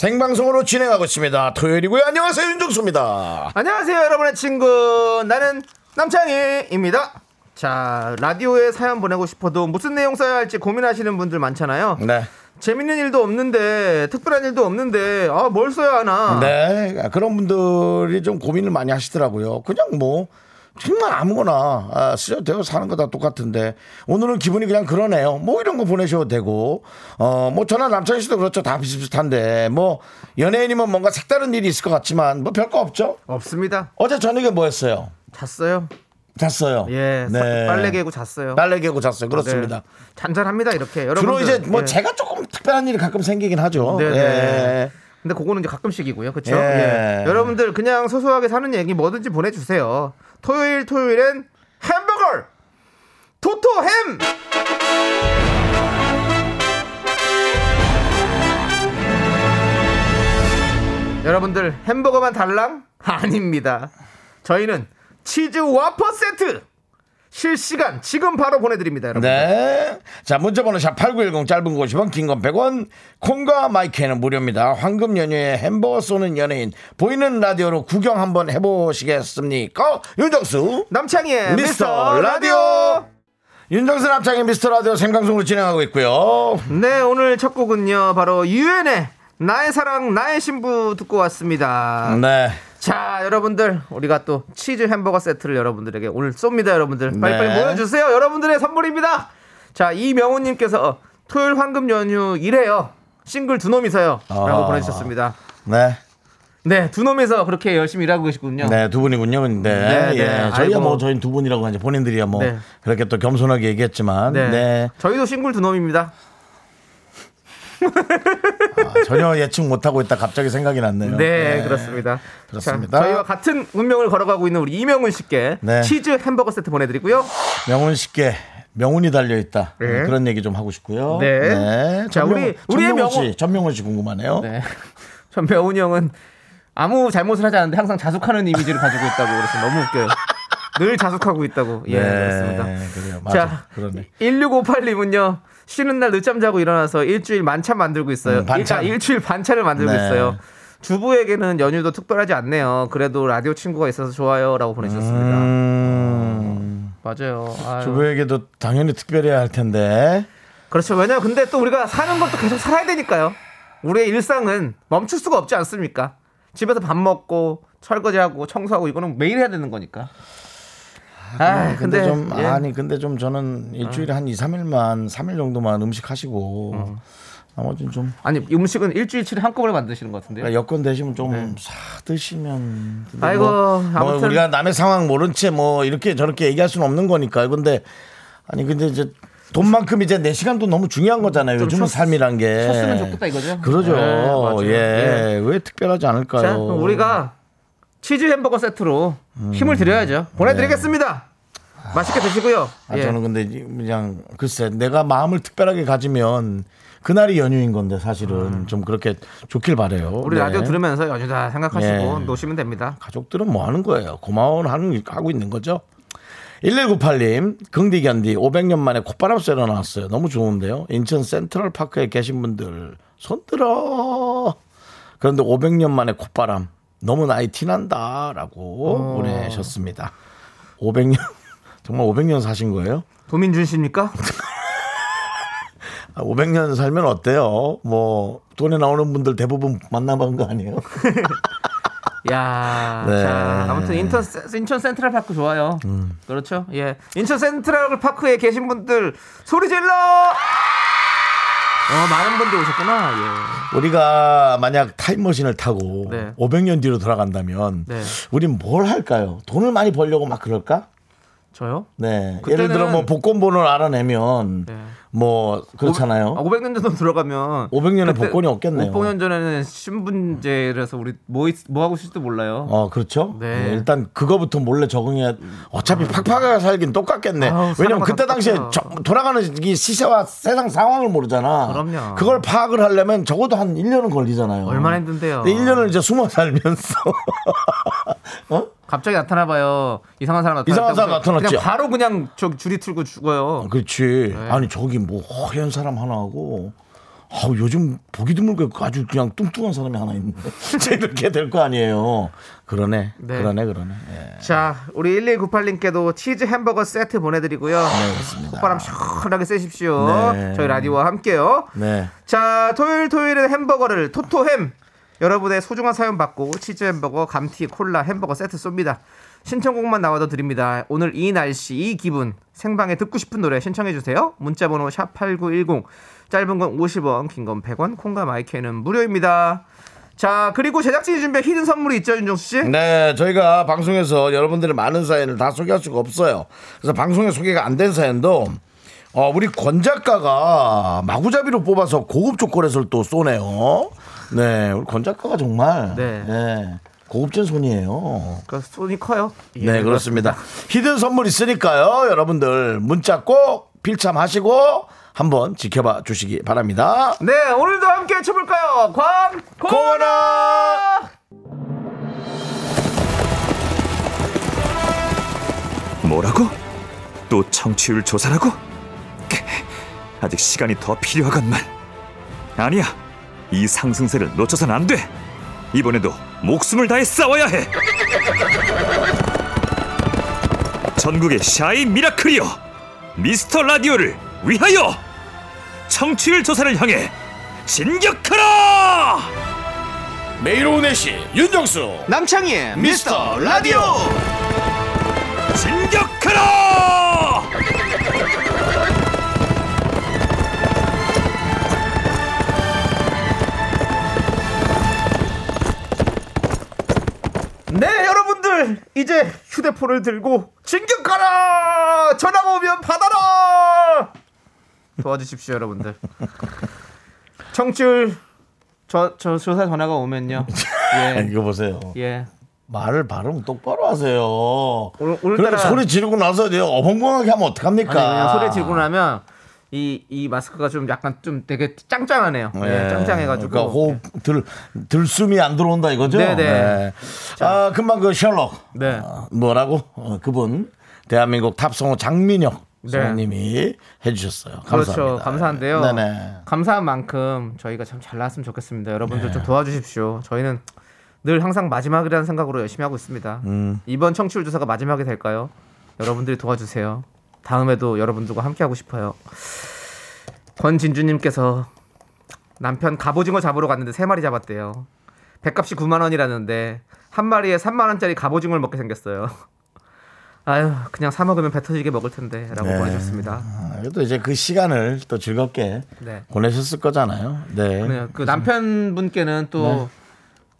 생방송으로 진행하고 있습니다. 토요일이고요. 안녕하세요. 윤정수입니다. 안녕하세요, 여러분의 친구. 나는 남창희입니다. 자, 라디오에 사연 보내고 싶어도 무슨 내용 써야 할지 고민하시는 분들 많잖아요. 네. 재밌는 일도 없는데, 특별한 일도 없는데, 아, 뭘 써야 하나. 네. 그런 분들이 좀 고민을 많이 하시더라고요. 그냥 뭐, 정말 아무거나 아, 쓰셔도 되고 사는 거 다 똑같은데 오늘은 기분이 그냥 그러네요. 뭐 이런 거 보내셔도 되고 어 뭐 저나 남창희 씨도 그렇죠. 다 비슷비슷한데 뭐 연예인이면 뭔가 색다른 일이 있을 것 같지만 뭐 별거 없죠. 없습니다. 어제 저녁에 뭐 했어요? 잤어요. 잤어요. 예, 사- 빨래 개고 잤어요. 빨래 개고 잤어요. 그렇습니다. 네. 잔잔합니다, 이렇게. 여러분. 주로 이제 뭐 제가 조금 특별한 일이 가끔 생기긴 하죠. 네, 예. 네. 근데 그거는 이제 가끔씩이고요. 그렇죠? 예. 여러분들 그냥 소소하게 사는 얘기 뭐든지 보내 주세요. 토요일 토요일엔 햄버거 토토햄 여러분들 햄버거만 달랑? 아닙니다. 저희는 치즈 와퍼 세트 실시간 지금 바로 보내드립니다, 여러분. 네. 자, 문자번호 샵8910 짧은 거 50원, 긴 건 100원, 콩과 마이크는 무료입니다. 황금 연휴에 햄버거 쏘는 연예인, 보이는 라디오로 구경 한번 해보시겠습니까? 윤정수. 남창희의 미스터 라디오. 라디오. 윤정수 남창의 미스터 라디오 생방송으로 진행하고 있고요. 네, 오늘 첫 곡은요, 바로 유엔의 나의 사랑, 나의 신부 듣고 왔습니다. 네. 자, 여러분들, 우리가 또 치즈 햄버거 세트를 여러분들에게 오늘 쏩니다, 여러분들. 빨리빨리 네. 모여주세요. 여러분들의 선물입니다. 자, 이명훈님께서 토요일 황금 연휴 이래요. 싱글 두 놈이서요. 라고 아. 보내주셨습니다. 네. 네, 두 놈이서 그렇게 열심히 일하고 계시군요. 네, 두 분이군요. 네. 네, 예. 네. 저희가 아이고. 뭐, 저희는 두 분이라고 하지. 본인들이야 뭐, 네. 그렇게 또 겸손하게 얘기했지만. 네. 네. 저희도 싱글 두 놈입니다. 아, 전혀 예측 못하고 있다 갑자기 생각이 났네요. 네, 그렇습니다. 그렇습니다. 자, 저희와 같은 운명을 걸어가고 있는 우리 이명훈 씨께 네. 치즈 햄버거 세트 보내드리고요. 명훈 씨께 명운이 달려 있다. 네. 그런 얘기 좀 하고 싶고요. 네. 자, 전명훈- 우리- 우리의 전명훈 명훈- 씨, 전명훈 씨 궁금하네요. 네. 전 명훈이 형은 아무 잘못을 하지 않는데 항상 자숙하는 이미지를 가지고 있다고 그래서 너무 웃겨요. 늘 자숙하고 있다고. 예, 그렇습니다. 그래요. 맞아. 자, 그러네. 1658님은요. 쉬는 날 늦잠 자고 일어나서 일주일 만찬 만들고 있어요. 음, 반찬. 일단 일주일 반찬을 만들고 네. 있어요. 주부에게는 연휴도 특별하지 않네요. 그래도 라디오 친구가 있어서 좋아요라고 보내주셨습니다. 음, 맞아요. 아유. 주부에게도 당연히 특별해야 할 텐데. 그렇죠. 왜냐면 근데 또 우리가 사는 것도 계속 살아야 되니까요. 우리의 일상은 멈출 수가 없지 않습니까? 집에서 밥 먹고 설거지하고 청소하고 이거는 매일 해야 되는 거니까. 아, 근데, 근데, 좀 예. 아니 근데 좀 저는 일주일에 한 2, 3일만 3일 정도만 음식 하시고 어. 나머지는 좀 아니 음식은 일주일치를 한꺼번에 만드시는 것 같은데요. 그러니까 여건 되시면 좀 사드시면 근데 네. 아이고, 뭐, 뭐. 우리가 남의 상황 모른 채 뭐 이렇게 저렇게 얘기할 수는 없는 거니까 근데 아니 근데 이제 돈만큼 이제 내 시간도 너무 중요한 거잖아요. 좀 요즘은 삶이란 게 쉬었으면 좋겠다 이거죠? 그러죠. 네, 맞아요. 예. 왜 특별하지 않을까요? 자, 우리가 치즈 햄버거 세트로 힘을 드려야죠. 보내드리겠습니다. 맛있게 드시고요. 아, 예. 저는 근데 그냥 글쎄 내가 마음을 특별하게 가지면 그날이 연휴인 건데 사실은 좀 그렇게 좋길 바래요. 음. 우리 네. 라디오 들으면서 연휴다 생각하시고 예. 노시면 됩니다. 가족들은 뭐 하는 거예요? 고마운 하는 하고 있는 거죠. 1198님, 긍디견디 500년 만에 콧바람 쐬러 나왔어요. 너무 좋은데요. 인천 센트럴 파크에 계신 분들 손 들어. 그런데 500년 만에 콧바람 너무 나이 티난다라고 어. 보내셨습니다. 500년 정말 500년 사신 거예요? 도민준 씨입니까? 500년 살면 어때요? 뭐 돈에 나오는 분들 대부분 만나본 거 아니에요? 야, 네. 음. 자, 아무튼 인천, 센- 인천 센트럴 파크 좋아요. 그렇죠. 예. 인천 센트럴 파크에 계신 분들 소리 질러! 어, 많은 분들 오셨구나. 예. 우리가 만약 타임머신을 타고 네. 500년 뒤로 돌아간다면 네. 우린 뭘 할까요? 돈을 많이 벌려고 막 그럴까? 저요? 네. 그때는- 예를 들어 뭐 복권 번호를 알아내면 네. 뭐 그렇잖아요. 500년 정도 들어가면 500년에 복권이 없겠네요. 500년 전에는 신분제라서 우리 뭐, 있- 뭐 하고 있을지도 몰라요. 어, 그렇죠. 네. 네, 일단 그거부터 몰래 적응해야 어차피 팍팍하게 살긴 똑같겠네. 아우, 왜냐면 그때 당시에. 저- 돌아가는 이 시세와 세상 상황을 모르잖아. 그럼요. 그걸 파악을 하려면 적어도 한 1년은 걸리잖아요. 얼마나 힘든데요. 근데 1년을 이제 숨어 살면서 어? 갑자기 나타나 봐요. 이상한 사람 나타나. 이상한 사람 나타났지. 그냥 바로 그냥 저 줄이 틀고 죽어요. 그렇지. 네. 아니 저기 뭐 허연 사람 하나 하고 아우 요즘 보기 드물게 아주 그냥 뚱뚱한 사람이 하나 있는데 이렇게 될 거 아니에요. 그러네. 네. 그러네. 그러네. 예. 자, 우리 1198님께도 치즈 햄버거 세트 보내드리고요. 네, 그렇습니다. 콧바람 시원하게 쐬십시오. 네. 저희 라디오와 함께요. 네. 자, 토요일 토요일은 햄버거를 토토햄 여러분의 소중한 사연 받고 치즈 햄버거, 감튀, 콜라, 햄버거 세트 쏩니다. 신청곡만 나와도 드립니다. 오늘 이 날씨, 이 기분 생방에 듣고 싶은 노래 신청해 주세요. 문자 번호 샵8910 짧은 건 50원, 긴 건 100원, 콩과 마이K는 무료입니다. 자, 그리고 제작진이 준비한 hidden 선물이 있죠, 윤정수 씨? 네, 저희가 방송에서 여러분들의 많은 사연을 다 소개할 수가 없어요. 그래서 방송에 소개가 안 된 사연도 어, 우리 권 작가가 마구잡이로 뽑아서 고급 초콜릿을 또 쏘네요. 네, 우리 권 작가가 정말 네. 네, 고급진 손이에요. 그 손이 커요. 네, 그렇습니다. hidden 선물 있으니까요. 여러분들 문자 꼭 필참하시고 한번 지켜봐 주시기 바랍니다. 네, 오늘도 함께 해쳐볼까요? 광, 코너! 뭐라고? 또 청취율 조사라고? 크, 아직 시간이 더 필요하건만. 아니야. 이 상승세를 놓쳐선 안 돼. 이번에도 목숨을 다해 싸워야 해. 전국의 샤이 미라클이여. 미스터 라디오를 위하여 청취율 조사를 향해 진격하라! 매일 오후 4시 윤정수 남창희의 미스터 라디오 진격하라! 네, 여러분들 이제 휴대폰을 들고 진격하라! 전화가 오면 받아라! 도와주십시오, 여러분들. 청취율 저, 저 조사 전화가 오면요. 예. 이거 보세요. 예. 말을 발음 똑바로 하세요. 오늘- 오늘따라- 소리 지르고 나서 이제 어벙벙하게 하면 어떡합니까? 아니 소리 지르고 나면 이, 이 마스크가 좀 약간 좀 되게 짱짱하네요. 예, 짱짱해가지고. 그러니까 호흡 들 들숨이 안 들어온다 이거죠? 네네. 아 금방 그 셜록. 네. 어, 뭐라고? 어, 그분 대한민국 탑성우 장민혁 네. 해주셨어요. 그렇죠. 감사합니다. 감사한데요. 네네. 감사한 만큼 저희가 참 잘 나왔으면 좋겠습니다. 여러분들 좀 도와주십시오. 저희는 늘 항상 마지막이라는 생각으로 열심히 하고 있습니다. 음. 이번 청취율 조사가 마지막이 될까요? 여러분들이 도와주세요. 다음에도 여러분들과 함께 하고 싶어요. 권진주님께서 남편 갑오징어 잡으러 갔는데 세 마리 잡았대요. 백값이 9만 원이라는데 한 마리에 3만 원짜리 갑오징어를 먹게 생겼어요. 아유 그냥 사 먹으면 배 터지게 먹을 텐데라고 네. 보내주셨습니다. 아, 그래도 이제 그 시간을 또 즐겁게 네. 보내셨을 거잖아요. 네. 그래요. 그 남편분께는 또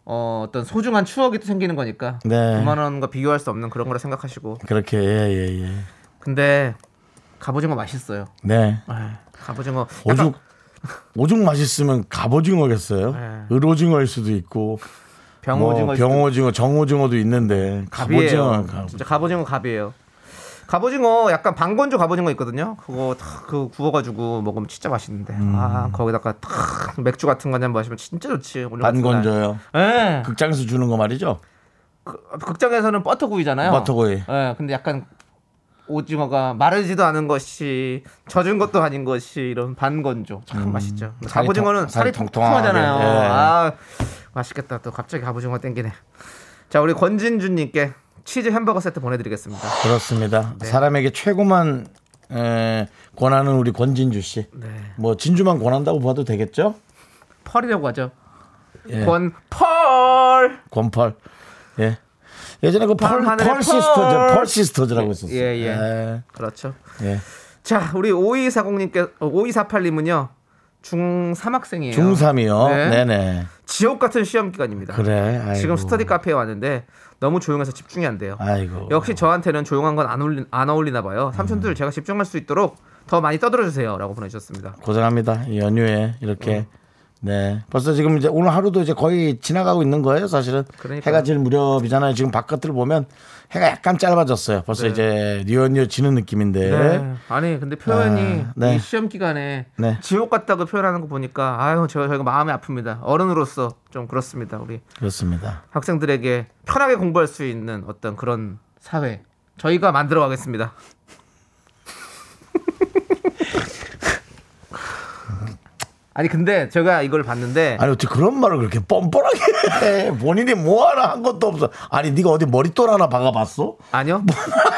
어, 어떤 소중한 추억이 또 생기는 거니까 네. 9만 원과 비교할 수 없는 그런 거라 생각하시고 그렇게 예 예 예. 근데 갑오징어 맛있어요. 네. 아, 갑오징어 약간 오죽 오죽 맛있으면 갑오징어겠어요. 네. 을오징어일 수도 있고 병오징어 뭐 병오징어, 정오징어도 있는데 갑이에요. 갑오징어 갑. 진짜 갑오징어 갑이에요. 갑오징어 약간 방건조 갑오징어 있거든요. 그거 탁그 구워가지고 먹으면 진짜 맛있는데. 음. 아 거기다가 탁 맥주 같은 거 한잔 마시면 진짜 좋지. 반건져요. 예. 극장에서 주는 거 말이죠. 그, 극장에서는 버터구이잖아요. 버터구이. 예, 근데 약간 오징어가 마르지도 않은 것이 젖은 것도 아닌 것이 이런 반건조 참 맛있죠. 음. 살이 갑오징어는 통- 살이 살이 통통하잖아요. 예. 아 맛있겠다. 또 갑자기 갑오징어 땡기네. 자 우리 권진주님께 치즈 햄버거 세트 보내드리겠습니다. 그렇습니다. 네. 사람에게 최고만 에, 권하는 우리 권진주 씨. 네. 뭐 진주만 권한다고 봐도 되겠죠? 펄이라고 하죠. 예. 권펄. 권펄. 예. 예전에 그 펄, 펄 펄. 시스터죠. 펄 시스터즈라고 있었어요. 예, 예. 예. 그렇죠. 예. 자, 우리 5240님께 5248님은요. 중3 학생이에요. 중3이요. 네. 네. 네 지옥 같은 시험 기간입니다. 그래. 아이고. 지금 스터디 카페에 왔는데 너무 조용해서 집중이 안 돼요. 아이고. 역시 저한테는 조용한 건 안 어울리, 안 어울리나 봐요. 삼촌들 제가 집중할 수 있도록 더 많이 떠들어 주세요라고 보내주셨습니다. 고생합니다. 이 연휴에 이렇게. 어. 네. 벌써 지금 이제 오늘 하루도 이제 거의 지나가고 있는 거예요, 사실은. 그러니까요. 해가 질 무렵이잖아요. 지금 바깥을 보면 해가 약간 짧아졌어요. 벌써 네. 이제 뉴연뉴 지는 느낌인데. 네. 아니 근데 표현이 아, 네. 이 시험 기간에 네. 지옥 같다고 표현하는 거 보니까 아유 제가 저희가 마음이 아픕니다. 어른으로서 좀 그렇습니다. 우리 그렇습니다. 학생들에게 편하게 공부할 수 있는 어떤 그런 사회 저희가 만들어 가겠습니다. 아니 근데 제가 이걸 봤는데 아니 어떻게 그런 말을 그렇게 뻔뻔하게 해. 본인이 뭐 하나 한 것도 없어. 아니 네가 어디 머릿돌 하나 박아봤어? 아니요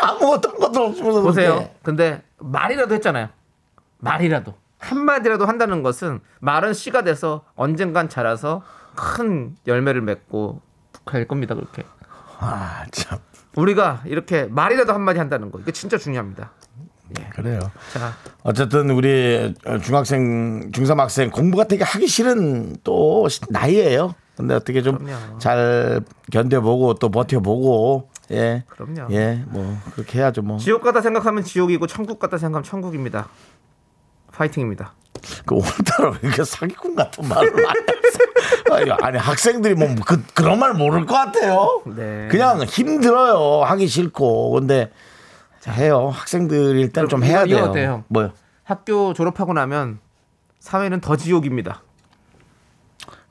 아무것도 한 것도 없으면서 보세요. 그렇게. 근데 말이라도 했잖아요. 말이라도 한마디라도 한다는 것은 말은 씨가 돼서 언젠간 자라서 큰 열매를 맺고 갈 겁니다. 그렇게 아 참. 우리가 이렇게 말이라도 한마디 한다는 거 이게 진짜 중요합니다. 그래요. 자 어쨌든 우리 중학생, 중3 학생 공부가 되게 하기 싫은 또 나이예요. 근데 어떻게 좀. 잘 견뎌보고 또 버텨보고 예. 그럼요. 예, 뭐 그렇게 해야죠 뭐. 지옥 같다 생각하면 지옥이고 천국 같다 생각하면 천국입니다. 파이팅입니다. 그 오늘따라 왜 이렇게 사기꾼 같은 말을 많이 아니 학생들이 뭐 그, 그런 말 모를 것 같아요. 네. 그냥 힘들어요. 하기 싫고. 근데 자, 해요. 학생들 일단 좀 해야 돼요. 어때요? 뭐요? 학교 졸업하고 나면 사회는 더 지옥입니다.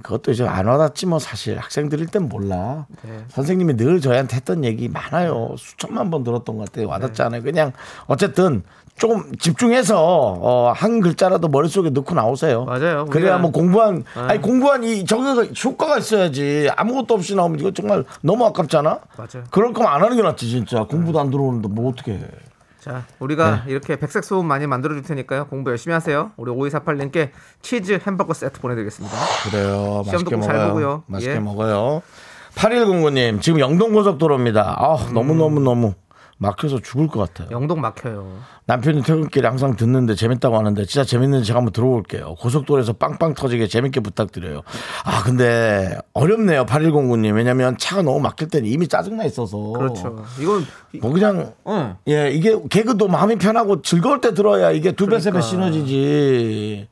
그것도 이제 안 와닿지 뭐 사실 학생들일 땐 몰라. 네. 선생님이 늘 저희한테 했던 얘기 많아요. 수천만 번 들었던 것 같아요. 와닿지 네. 않아요. 그냥 어쨌든 조금 집중해서 어, 한 글자라도 머릿속에 넣고 나오세요. 맞아요. 그래야 뭐 공부한 네. 아니 공부한 이 저거 효과가 있어야지. 아무것도 없이 나오면 이거 정말 너무 아깝잖아. 맞아요. 그럴 거면 안 하는 게 낫지 진짜. 공부도 안 들어오는데 뭐 어떻게 해. 자, 우리가 네. 이렇게 백색 소음 많이 만들어 줄 테니까요. 공부 열심히 하세요. 우리 5248님께 치즈 햄버거 세트 보내드리겠습니다. 그래요. 시험도 맛있게 꼭잘 먹어요. 보고요. 맛있게 예. 먹어요. 8109님, 지금 영동고속도로입니다. 아, 음. 너무너무너무 막혀서 죽을 것 같아요. 영동 막혀요. 남편이 퇴근길에 항상 듣는데 재밌다고 하는데 진짜 재밌는지 제가 한번 들어볼게요. 고속도로에서 빵빵 터지게 재밌게 부탁드려요. 아, 근데 어렵네요. 8109님. 왜냐면 차가 너무 막힐 때는 이미 짜증나 있어서. 그렇죠. 이건 뭐 그냥 응. 예, 이게 개그도 마음이 편하고 즐거울 때 들어야 이게 두 배, 세배 그러니까. 시너지지.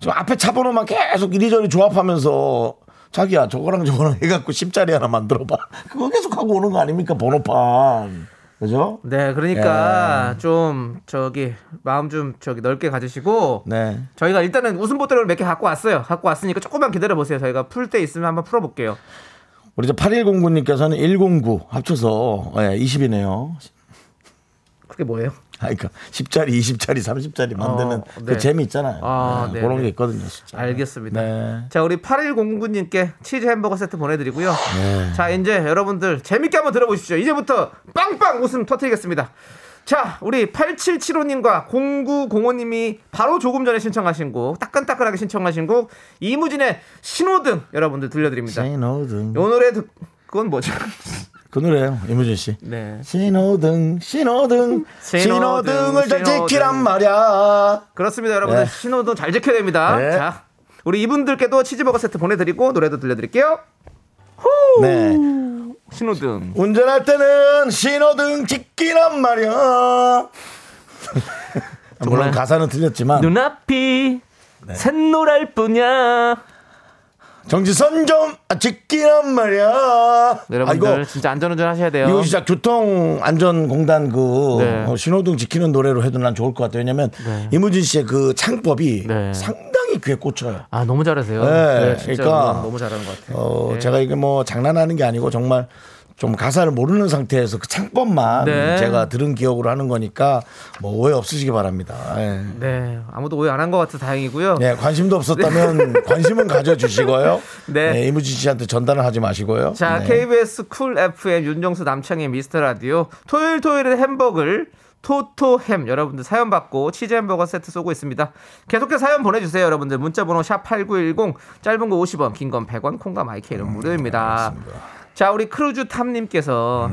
지금 앞에 차 번호만 계속 이리저리 조합하면서 자기야 저거랑 저거랑 해갖고 10짜리 하나 만들어봐. 그거 계속 하고 오는 거 아닙니까? 번호판. 그죠? 네, 그러니까 좀 저기 마음 좀 저기 넓게 가지시고 네. 저희가 일단은 웃음 보따리를 몇 개 갖고 왔어요. 갖고 왔으니까 조금만 기다려 보세요. 저희가 풀 때 있으면 한번 풀어 볼게요. 우리 저 8109님께서는 109 합쳐서 예, 20이네요. 그게 뭐예요? 아, 그러니까 10짜리, 20짜리, 30짜리 만드는 어, 그 네. 재미 있잖아요. 아, 네, 네, 그런 네. 게 있거든요, 진짜. 알겠습니다. 네. 자, 우리 8109님께 치즈 햄버거 세트 보내드리고요. 네. 자, 이제 여러분들 재밌게 한번 들어보십시오. 이제부터 빵빵 웃음 터뜨리겠습니다. 자, 우리 8775님과 0905님이 바로 조금 전에 신청하신 곡, 따끈따끈하게 신청하신 곡, 이무진의 신호등 여러분들 들려드립니다. 신호등. 요 노래 듣, 그건 뭐죠? 그 노래요, 이무진 씨. 네. 신호등, 신호등, 신호등, 신호등 을 잘 신호등. 지키란 말이야. 그렇습니다, 여러분들. 네. 신호등 잘 지켜야 됩니다. 네. 자, 우리 이분들께도 치즈버거 세트 보내드리고 노래도 들려드릴게요. 후! 네. 신호등. 운전할 때는 신호등 지키란 말이야. 물론. 가사는 틀렸지만 눈앞이 네. 샛노랄 뿐이야. 정지선 좀 지키란 말이야. 여러분들 아, 이거 진짜 안전운전 하셔야 돼요. 이거 진짜 교통안전공단 그 네. 어, 신호등 지키는 노래로 해도 난 좋을 것 같아요. 왜냐면 네. 이무진 씨의 그 창법이 네. 상당히 귀에 꽂혀요. 아 너무 잘하세요. 네, 진짜 그러니까, 너무 잘하는 것 같아요. 어, 네. 제가 이게 뭐 장난하는 게 아니고 정말 좀 가사를 모르는 상태에서 그 창법만 네. 제가 들은 기억으로 하는 거니까 뭐 오해 없으시기 바랍니다. 예. 네, 아무도 오해 안 한 것 같아 다행이고요. 네, 관심도 없었다면 관심은 가져주시고요. 네. 네. 이무진 씨한테 전달은 하지 마시고요. 자, 네. KBS 쿨 FM 윤정수 남창의 미스터 라디오 토요일 토요일에 햄버거를 토토햄 여러분들 사연 받고 치즈 햄버거 세트 쏘고 있습니다. 계속해서 사연 보내주세요 여러분들 문자번호 샵 #8910 짧은 거 50원, 긴 건 100원, 콩과 마이크는 무료입니다. 자, 우리 크루즈 탐님께서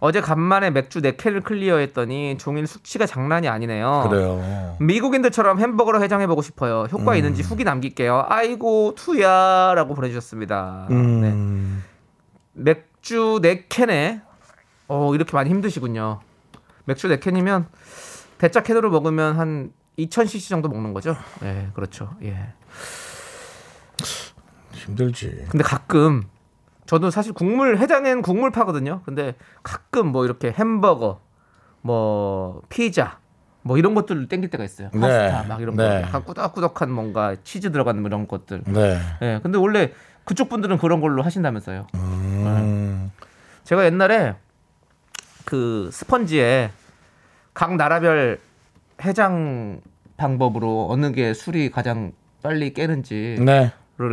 어제 간만에 맥주 4캔을 클리어했더니 종일 숙취가 장난이 아니네요. 그래요. 미국인들처럼 햄버거로 해장해보고 싶어요. 효과 있는지 후기 남길게요. 아이고 투야 라고 보내주셨습니다. 네. 음. 맥주 4캔에 어, 이렇게 많이 힘드시군요. 맥주 4캔이면 대짜 캔으로 먹으면 한 2000cc 정도 먹는 거죠? 예, 그렇죠. 예. 힘들지. 근데 가끔 저도 사실 국물 해장엔 국물 파거든요. 근데 가끔 뭐 이렇게 햄버거, 뭐 피자, 뭐 이런 것들 땡길 때가 있어요. 네. 파스타 막 이런 거 네. 약간 꾸덕꾸덕한 뭔가 치즈 들어가는 이런 것들. 네. 예. 근데 원래 그쪽 분들은 그런 걸로 하신다면서요. 음. 제가 옛날에 그 스펀지에 각 나라별 해장 방법으로 어느 게 술이 가장 빨리 깨는지를 네.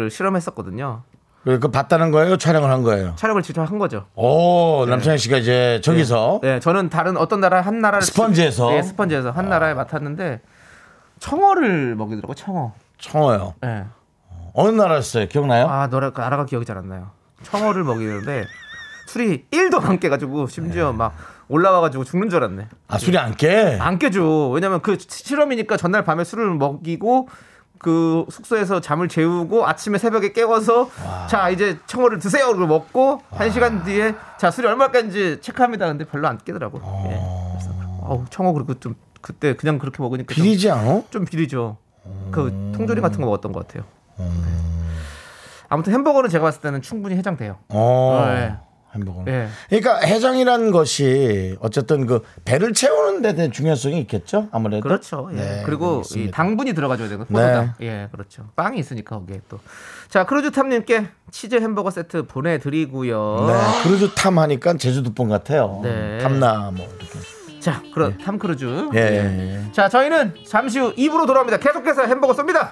실험했었거든요. 그 봤다는 거예요? 촬영을 한 거예요? 촬영을 직접 한 거죠. 오, 남창희 씨가 이제 저기서 네, 저는 다른 어떤 나라 한 나라를 스펀지에서? 네, 스펀지에서 한 나라에 맡았는데 청어를 먹이더라고 청어. 청어요. 네. 어느 나라였어요? 기억나요? 아, 그 나라가 기억이 잘 안 나요. 청어를 먹이는데 술이 1도 안 깨가지고 심지어 막 올라와가지고 죽는 줄 알았네. 아, 술이 안 깨? 안 깨져. 왜냐면 그 실험이니까 전날 밤에 술을 먹이고 그 숙소에서 잠을 재우고 아침에 새벽에 깨워서 자 이제 청어를 드세요 그리고 먹고 한 시간 뒤에 자 술이 얼마 깐지 체크합니다. 근데 별로 안 깨더라고. 예. 그래서 어우, 청어 그리고 좀 그때 그냥 그렇게 먹으니까 좀- 비리지 않아? 좀 비리죠. 그 통조림 같은 거 먹었던 것 같아요. 네. 아무튼 햄버거는 제가 봤을 때는 충분히 해장돼요. 어. 네. 햄버거. 예. 그러니까 해장이라는 것이 어쨌든 그 배를 채우는 데 대한 중요성이 있겠죠? 아무래도. 그렇죠. 예. 네, 그리고 이. 당분이 들어가줘야 되고 네. 포도당. 예, 그렇죠. 빵이 있으니까 거기에 또. 자, 크루즈 탐님께 치즈 햄버거 세트 보내드리고요. 네, 크루즈 탐 하니까 제주도 분 같아요. 네. 탐나 뭐 이렇게. 자, 그럼 탐 크루즈. 예, 예, 예. 자, 저희는 잠시 후 2부로 돌아옵니다. 계속해서 햄버거 쏩니다.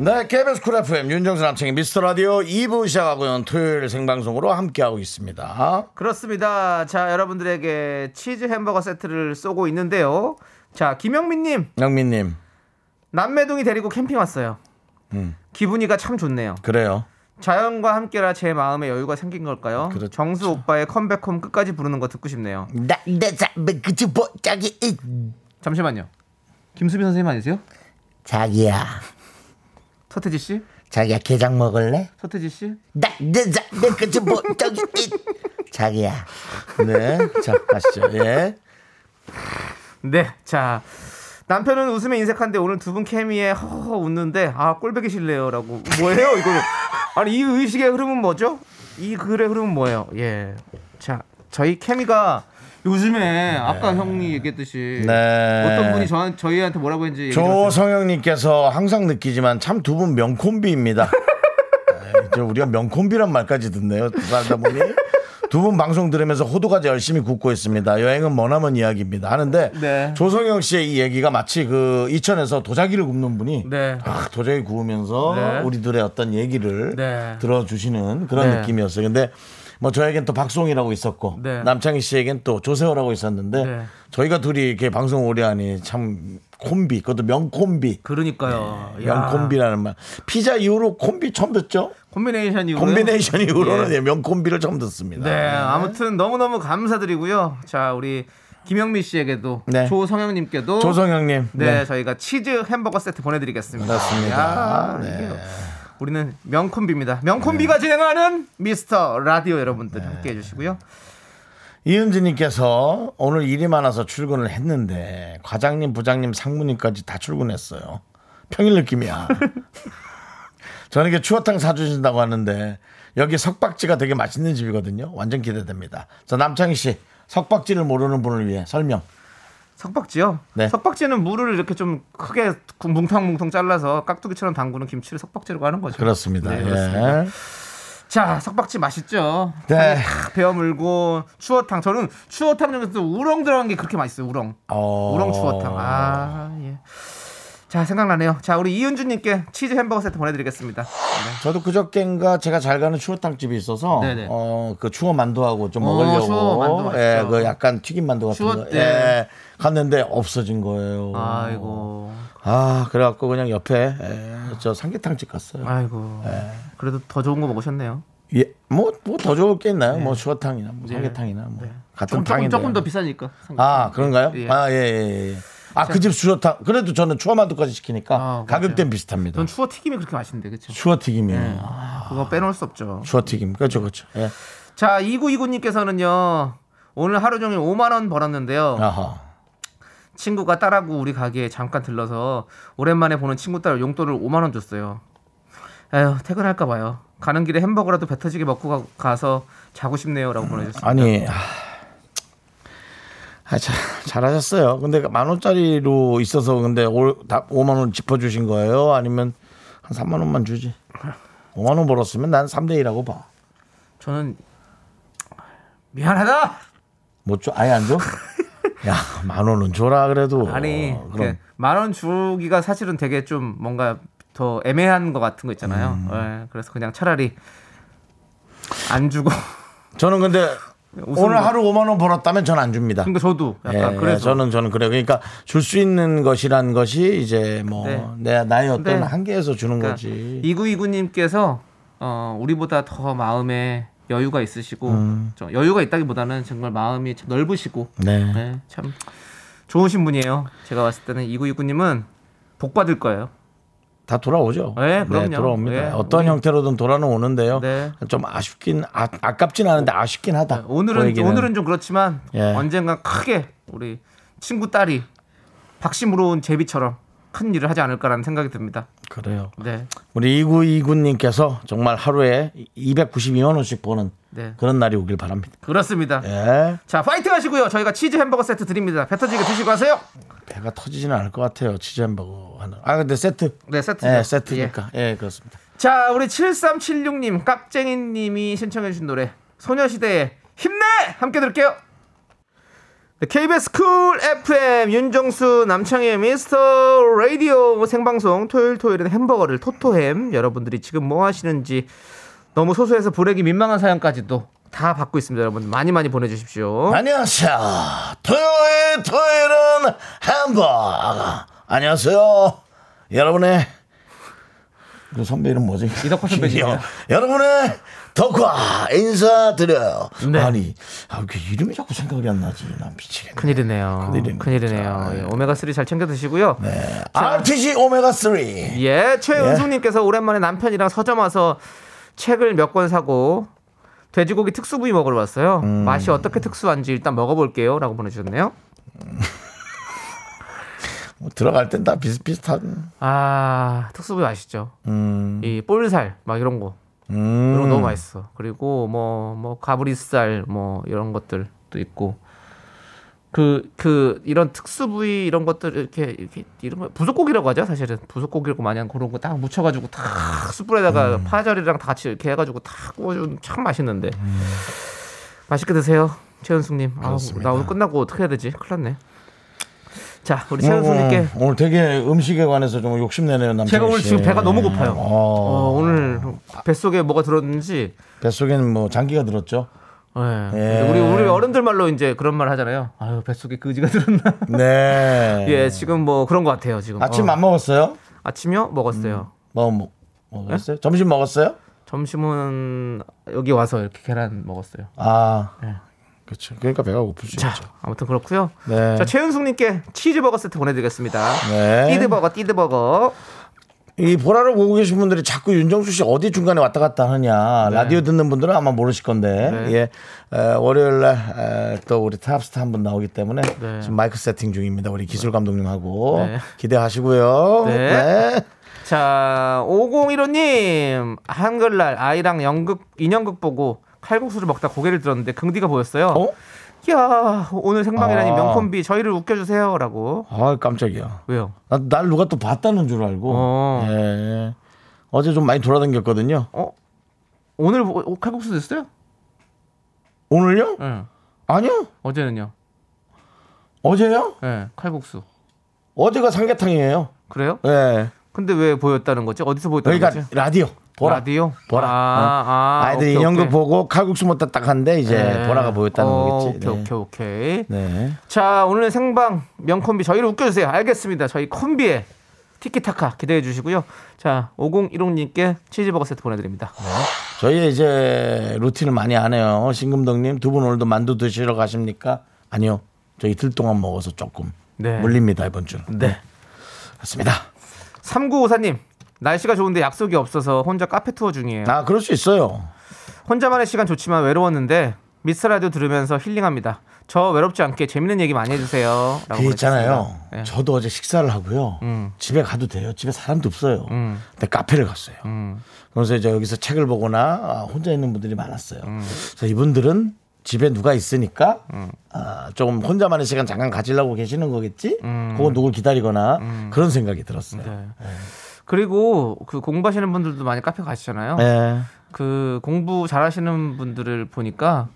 네, KBS Cool FM 윤정수 남창희 미스터 라디오 2부 시작하고요. 토요일 생방송으로 함께하고 있습니다. 그렇습니다. 자, 여러분들에게 치즈 햄버거 세트를 쏘고 있는데요. 자, 김영민님, 영민님, 남매둥이 데리고 캠핑 왔어요. 음. 기분이가 참 좋네요. 그래요. 자연과 함께라 제 마음에 여유가 생긴 걸까요? 그렇죠. 정수 오빠의 Come Back Home 끝까지 부르는 거 듣고 싶네요. 나나 그치 뭐 자기 잠시만요. 김수빈 선생님 아니세요? 자기야, 서태지 씨? 자기야 게장 먹을래? 서태지 씨? 나나 그치 뭐 저기 자기야. 네, 자 가시죠. 예. 네. 자. 남편은 웃음에 인색한데 오늘 두 분 케미에 허허 웃는데 아 꼴보기 싫네요라고 뭐예요 이거 아니 이 의식의 흐름은 뭐죠 이 글의 흐름은 뭐예요 예 자 저희 케미가 요즘에 아까 형이 얘기했듯이 네. 어떤 분이 저, 저희한테 뭐라고 했는지. 조성영님께서 항상 느끼지만 참 두 분 명콤비입니다. 에이, 저 우리가 명콤비란 말까지 듣네요. 살다 보니 두 분 방송 들으면서 호두과자 열심히 굽고 있습니다. 여행은 머나먼 이야기입니다. 하는데 네. 조성영 씨의 이 얘기가 마치 그 이천에서 도자기를 굽는 분이 네. 아, 도자기 구우면서 네. 우리들의 어떤 얘기를 네. 들어주시는 그런 네. 느낌이었어요. 근데 뭐 저에겐 또 박수홍이라고 있었고 네. 남창희 씨에겐 또 조세호라고 있었는데 네. 저희가 둘이 이렇게 방송 오래 하니 참 콤비 그것도 명콤비 그러니까요 야, 명콤비라는 말 피자 이후로 콤비 처음 듣죠 콤비네이션 이후로 콤비네이션 이후로는 예. 예, 명콤비를 처음 듣습니다 네, 아무튼 너무너무 감사드리고요. 자, 우리 김영민 씨에게도 네. 조성영님께도 조성영님 네, 저희가 치즈 햄버거 세트 보내드리겠습니다. 그렇습니다. 야, 네. 이게 우리는 명콤비입니다. 명콤비가 진행하는 미스터 라디오 여러분들 네. 함께 해주시고요. 이은지님께서 오늘 일이 많아서 출근을 했는데 과장님, 부장님, 상무님까지 다 출근했어요. 평일 느낌이야. 저에게 추어탕 사주신다고 하는데 여기 석박지가 되게 맛있는 집이거든요. 완전 기대됩니다. 자 남창희 씨 석박지를 모르는 분을 위해 설명. 석박지요? 네. 석박지는 물을 이렇게 좀 크게 뭉텅뭉텅 잘라서 깍두기처럼 담그는 김치를 석박지라고 하는 거죠. 그렇습니다. 네, 예. 그렇습니다. 자, 석박지 맛있죠? 네. 탁 베어 물고 추어탕. 저는 추어탕 중에서도 우렁 들어간 게 그렇게 맛있어요. 우렁. 어. 우렁 추어탕. 아, 예. 자, 생각나네요. 자, 우리 이은주님께 치즈 햄버거 세트 보내드리겠습니다. 저도 그저께인가 제가 잘 가는 추어탕 집이 있어서 네네. 어그 추어 만두하고 좀 어, 먹으려고 추어 만두. 예, 그 약간 튀김 만두 같은 추어 거 때. 예, 갔는데 없어진 거예요. 아이고. 아 그래갖고 그냥 옆에 예, 저 삼계탕 집 갔어요. 아이고. 네. 그래도 더 좋은 거 먹으셨네요. 예, 뭐 뭐 더 좋을 게 있나요? 뭐 추어탕이나 뭐 삼계탕이나 뭐 같은 조금, 탕인데. 조금 더 비싸니까. 아 그런가요? 예. 아 예 예. 예. 아 그 집 추어탕 그래도 저는 추어 만두까지 시키니까 아. 가격대는 비슷합니다. 전 추어 튀김이 그렇게 맛있는데, 그렇죠? 추어 튀김이요. 네. 아, 그거 빼놓을 수 없죠. 추어 튀김 그렇죠 그렇죠. 예. 자, 2929님께서는요. 오늘 하루 종일 5만 원 벌었는데요. 아하. 친구가 딸하고 우리 가게에 잠깐 들러서 오랜만에 보는 친구 딸 용돈을 5만 원 줬어요. 에휴, 퇴근할까 봐요. 가는 길에 햄버거라도 배 터지게 먹고 가, 가서 자고 싶네요라고 보내주셨습니다. 아니, 아, 아, 자, 잘하셨어요. 근데 만 원짜리로 있어서 근데 올, 다 5만 원 짚어주신 거예요? 아니면 한 3만 원만 주지? 5만 원 벌었으면 난 3대 2라고 봐. 저는 미안하다. 못 줘? 아예 안 줘? 야, 만 원은 줘라 그래도. 아니 어, 그럼 만원 주기가 사실은 되게 좀 뭔가 더 애매한 것 같은 거 있잖아요. 음. 예, 그래서 그냥 차라리 안 주고. 저는 근데 오늘 거. 하루 5만 원 벌었다면 저는 안 줍니다. 그러니까 저도 약간 예, 그래서 저는 저는 그래요. 그러니까 줄 수 있는 것이란 것이 이제 뭐 네. 내 나의 어떤 네. 한계에서 주는 그러니까 거지. 이구이구님께서 어, 우리보다 더 마음에 여유가 있으시고 음. 좀 여유가 있다기보다는 정말 마음이 참 넓으시고 네. 네, 참 좋으신 분이에요. 제가 봤을 때는 이구이구님은 복 받을 거예요. 다 돌아오죠. 네, 그럼요. 돌아옵니다. 네, 어떤 우리- 형태로든 돌아는 오는데요. 네. 좀 아쉽긴 아, 아깝진 않은데 아쉽긴 하다. 그 오늘은 얘기는. 오늘은 좀 그렇지만 예. 언젠가 크게 우리 친구 딸이 박심으로 온 제비처럼 큰 일을 하지 않을까라는 생각이 듭니다. 그래요. 네, 우리 이구 이구님께서 정말 하루에 292만 원씩 버는 네, 그런 날이 오길 바랍니다. 그렇습니다. 예. 자, 파이팅 하시고요. 저희가 치즈 햄버거 세트 드립니다. 배 터지게 드시고 하세요. 배가 터지지는 않을 것 같아요. 치즈 햄버거 하나. 아 근데 세트. 네, 세트. 예, 세트니까. 예, 그렇습니다. 자, 우리 7376님, 깍쟁이님이 신청해주신 노래, 소녀시대의 힘내! 함께 들을게요. 네, KBS Cool FM 윤정수 남창희의 미스터 라디오 생방송 토요일 토요일은 햄버거를 토토햄 여러분들이 지금 뭐 하시는지 너무 소소해서 보내기 민망한 사연까지도 다 받고 있습니다 여러분 많이 많이 보내주십시오 안녕하세요. 토요일 토요일은 햄버거. 안녕하세요. 여러분의 그 선배 이름 뭐지? 이덕화 선배님이요. 여- 여러분의 덕화 인사드려요. 네. 아니, 아, 왜 이름이 자꾸 생각이 안 나지? 난 미치겠네. 큰일이네요 큰일입니다. 큰일이네요 예, 오메가 3 잘 챙겨 드시고요 네. RTG 오메가 3. 예, 최은숙 님께서 오랜만에 남편이랑 서점 와서 책을 몇 권 사고 돼지고기 특수부위 먹으러 왔어요. 음. 맛이 어떻게 특수한지 일단 먹어볼게요.라고 보내주셨네요. 뭐 들어갈 땐 다 비슷비슷한. 아, 특수부위 맛있죠. 음. 이 볼살 막 이런 거 음. 이런 거 너무 맛있어. 그리고 뭐뭐 가브리살 뭐 이런 것들도 있고 그 그 이런 특수 부위 이런 것들 이렇게 이렇게 이런 거 부속고기라고 하죠 사실은 부속고기라고 마냥 그런 거 딱 묻혀가지고 탁 숯불에다가 음. 파절이랑 다 같이 이렇게 해가지고 탁 구워주면 참 맛있는데 맛있게 드세요 최은숙님. 음. 그렇습니다. 나 오늘 끝나고 어떻게 해야 되지? 큰일 났네. 자 우리 오늘, 최은숙님께 오늘 되게 음식에 관해서 좀 욕심내네요, 남자. 제가 오늘 지금 배가 너무 고파요. 어, 어, 오늘 뱃속에 뭐가 들었는지 뱃속에는 뭐 장기가 들었죠. 예. 예. 우리 우리 어른들 말로 이제 그런 말 하잖아요. 아유 뱃속에 그지가 들었나. 네. 예, 지금 뭐 그런 것 같아요. 지금 아침 어. 안 먹었어요? 아침이요 먹었어요. 뭐, 뭐 먹었어요? 점심 먹었어요? 점심은 여기 와서 이렇게 계란 먹었어요. 아, 네. 그렇죠. 그러니까 배가 고플 수 자, 있죠. 아무튼 그렇고요. 네. 자, 최은숙 님께 치즈버거 세트 보내 드리겠습니다. 네. 띠드버거, 띠드버거. 이 보라를 보고 계신 분들이 자꾸 윤정수 씨 어디 중간에 왔다 갔다 하느냐 라디오 듣는 분들은 아마 모르실 건데 네. 예 에, 월요일 날 또 우리 탑스타 한 분 나오기 때문에 네. 지금 마이크 세팅 중입니다 우리 기술 감독님하고 네. 기대하시고요. 네. 네. 자, 5015님 한글날 아이랑 연극 인형극 보고 칼국수를 먹다 고개를 들었는데 긍디가 보였어요. 어? 야 오늘 생방이라니 아. 명콤비 저희를 웃겨주세요라고. 아 깜짝이야. 왜요? 나, 날 누가 또 봤다는 줄 알고. 어. 예. 어제 좀 많이 돌아다녔거든요. 어? 오늘 뭐- 칼국수 됐어요? 오늘요? 응. 아니요. 어제는요? 어제요? 예, 칼국수. 어제가 삼계탕이에요. 그래요? 예. 근데 왜 보였다는 거지? 어디서 보였다는 그러니까 거지? 라디오. 보라. 라디오? 보라. 아, 어. 아, 오케이, 연극 오케이. 보고 칼국수 먹다 딱 한데 이제 네. 보라가 보였다는 어, 거겠지. 오케이, 오케이, 오케이. 네. 자, 오늘 생방 명콤비 저희를 웃겨주세요. 알겠습니다. 저희 콤비의 티키타카 기대해 주시고요. 자, 5015님께 치즈버거 세트 보내드립니다. 저희 이제 루틴을 많이 안 해요. 신금덕님 두 분 오늘도 만두 드시러 가십니까? 아니요. 저 이틀 동안 먹어서 조금 네. 물립니다 이번 주. 네. 그렇습니다. 3954님, 날씨가 좋은데 약속이 없어서 혼자 카페 투어 중이에요. 아 그럴 수 있어요. 혼자만의 시간 좋지만 외로웠는데 미스 라디오 들으면서 힐링합니다. 저 외롭지 않게 재밌는 얘기 많이 해주세요. 라고 그 있잖아요. 예. 저도 어제 식사를 하고요. 음. 집에 가도 돼요. 집에 사람도 없어요. 음. 근데 카페를 갔어요. 음. 그래서 이제 여기서 책을 보거나 아, 혼자 있는 분들이 많았어요. 음. 그래서 이분들은 집에 누가 있으니까 아, 조금 혼자만의 시간 잠깐 가지려고 계시는 거겠지? 혹은 누굴 기다리거나 그런 생각이 들었어요. 음. 네. 그리고 그 공부하시는 분들도 많이 카페 가시잖아요. 네. 그 공부 잘하시는 분들을 보니까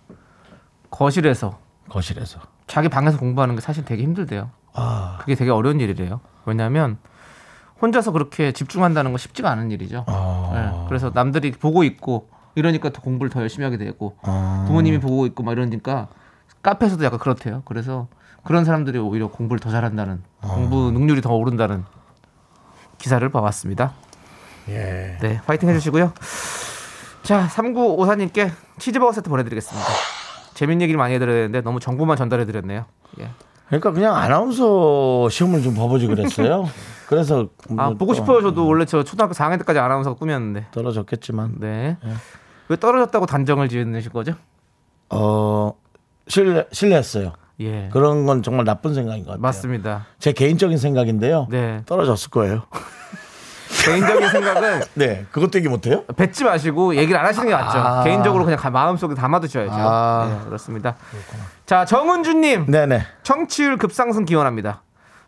거실에서 거실에서. 자기 방에서 공부하는 게 사실 되게 힘들대요. 아, 그게 되게 어려운 일이래요. 왜냐하면 혼자서 그렇게 집중한다는 건 쉽지가 않은 일이죠. 아. 네, 그래서 남들이 보고 있고 이러니까 더 공부를 더 열심히 하게 되고 아. 부모님이 보고 있고 막 이러니까 카페에서도 약간 그렇대요. 그래서 그런 사람들이 오히려 공부를 더 잘한다는 아. 공부 능률이 더 오른다는 기사를 봐왔습니다. 예. 네, 화이팅 해주시고요. 자, 3954님께 치즈버거 세트 보내드리겠습니다. 재밌는 얘기를 많이 해드려야 되는데 너무 정보만 전달해드렸네요. 예. 그러니까 그냥 아나운서 시험을 좀 봐보지 그랬어요. 그래서 아, 뭐 보고 또 싶어요. 저도 원래 저 초등학교 4학년 때까지 아나운서가 꿈이었는데. 떨어졌겠지만 네. 왜 떨어졌다고 단정을 지으신 거죠? 어 실례 실례했어요. 예. 그런 건 정말 나쁜 생각인 것 같아요. 맞습니다. 제 개인적인 생각인데요. 네. 떨어졌을 거예요. 개인적인 생각은 네, 그것도 얘기 못해요? 뱉지 마시고 얘기를 안 하시는 게 맞죠. 아. 개인적으로 그냥 가- 마음속에 담아두셔야죠. 아. 네, 그렇습니다. 자, 정은주님. 네네. 청취율 급상승 기원합니다.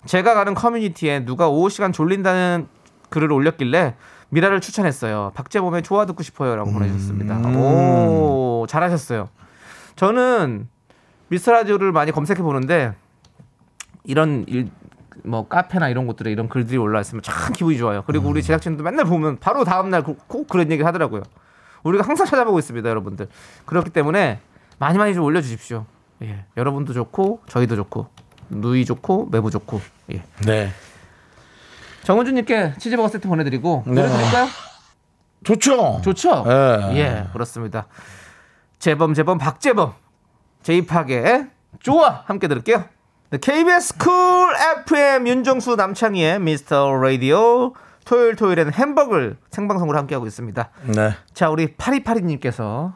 제가 가는 커뮤니티에 누가 오후 시간 졸린다는 글을 올렸길래 미라를 추천했어요. 박재범의 좋아 듣고 싶어요라고 보내주셨습니다. 오 잘하셨어요. 저는 미스 라디오를 많이 검색해 보는데 이런 일, 뭐 카페나 이런 곳들에 이런 글들이 올라 있으면 참 기분이 좋아요. 그리고 우리 제작진도 맨날 보면 바로 다음 날꼭 그런 얘기 하더라고요. 우리가 항상 찾아보고 있습니다, 여러분들. 그렇기 때문에 많이 많이 좀 올려주십시오. 예, 여러분도 좋고 저희도 좋고 누이 좋고 매부 좋고 예. 네. 정은주님께 치즈버거 세트 보내드리고 네. 노래 드릴까요? 좋죠. 좋죠. 예. 예, 그렇습니다. 재범 재범 박재범 Jay Park의 좋아 함께 들을게요. 네, KBS Cool FM 윤정수 남창희의 미스터 라디오 토요일 토요일에는 햄버거를 생방송으로 함께하고 있습니다. 네. 자 우리 파리파리님께서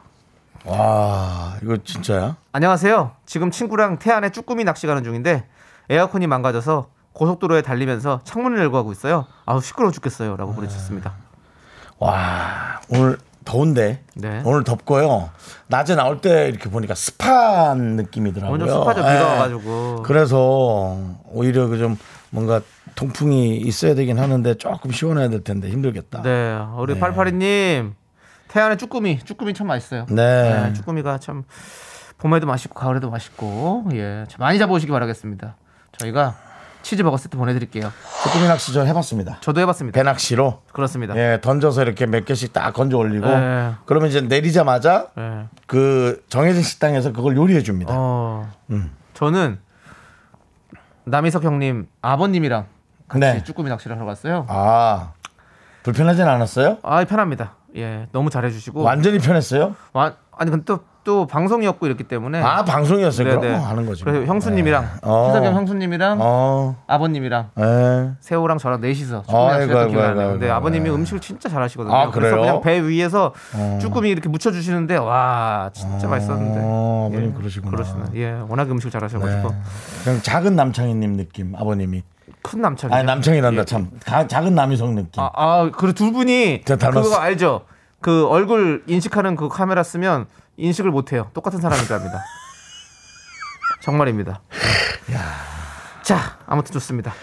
와, 이거 진짜야? 안녕하세요. 지금 친구랑 태안에 쭈꾸미 낚시 가는 중인데 에어컨이 망가져서 고속도로에 달리면서 창문을 열고 하고 있어요. 아우 시끄러워 죽겠어요라고 보내주셨습니다. 와, 오늘 더운데. 네. 오늘 덥고요. 낮에 나올 때 이렇게 보니까 습한 느낌이더라고요. 오늘 좀 습하죠, 비가 예. 와가지고. 그래서 오히려 그 좀 뭔가 통풍이 있어야 되긴 하는데 조금 시원해야 될 텐데 힘들겠다. 네, 우리 네. 팔팔이님 태안의 쭈꾸미, 쭈꾸미 참 맛있어요. 네. 쭈꾸미가 참 봄에도 맛있고 가을에도 맛있고 예, 참 많이 잡아오시기 바라겠습니다. 저희가 치즈버거 세트 보내드릴게요. 쭈꾸미 낚시 전 해봤습니다. 저도 해봤습니다. 배낚시로 그렇습니다. 예 던져서 이렇게 몇 개씩 딱 건져 올리고 네. 그러면 이제 내리자마자 예. 그 정해진 식당에서 그걸 요리해 줍니다. 어, 음. 저는 남희석 형님 아버님이랑 같이 네. 쭈꾸미 낚시를 하러 갔어요. 아 불편하진 않았어요? 아 편합니다. 예, 너무 잘해주시고 완전히 편했어요? 와- 아니 근데 또, 또 방송이었고 이랬기 때문에 아 방송이었어요. 네, 그럼 네. 뭐 하는 거지. 그래서 뭐. 형수님이랑 네. 어. 희석형 형수님이랑 어, 아버님이랑 예. 세호랑 저랑 넷이서 쭈꾸미 낚시를 했던 기억이. 근데 아이고, 아버님이 네. 음식을 진짜 잘하시거든요. 아, 그래서 그래요? 그냥 배 위에서 쭈꾸미 이렇게 묻혀주시는데 와 진짜 맛있었는데. 어, 아버님 예, 그러시구나. 그러시나. 예, 워낙 음식을 잘하셔가지고 네. 그냥 작은 남창희님 느낌 아버님이. 큰 남창이. 아니 남창희란다 참. 가- 작은 남희석 느낌. 아, 아, 그리고 둘 분이 닮았어. 그거 알죠? 그 얼굴 인식하는 그 카메라 쓰면 인식을 못 해요. 똑같은 압니다. 정말입니다. 자, 아무튼 좋습니다.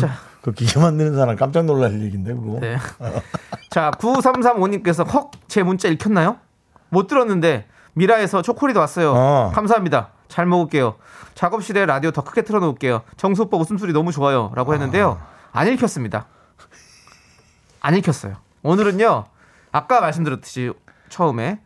자, 그 기계 만드는 사람 깜짝 놀랄 얘기인데 그거. 네. 자, 9335님께서 헉, 제 문자 읽혔나요? 못 들었는데 미라에서 초콜릿 왔어요. 어. 감사합니다. 잘 먹을게요. 작업실에 라디오 더 크게 틀어놓을게요. 정수 오빠 웃음소리 너무 좋아요. 라고 했는데요. 안 읽혔습니다. 안 읽혔어요. 오늘은요, 아까 말씀드렸듯이 처음에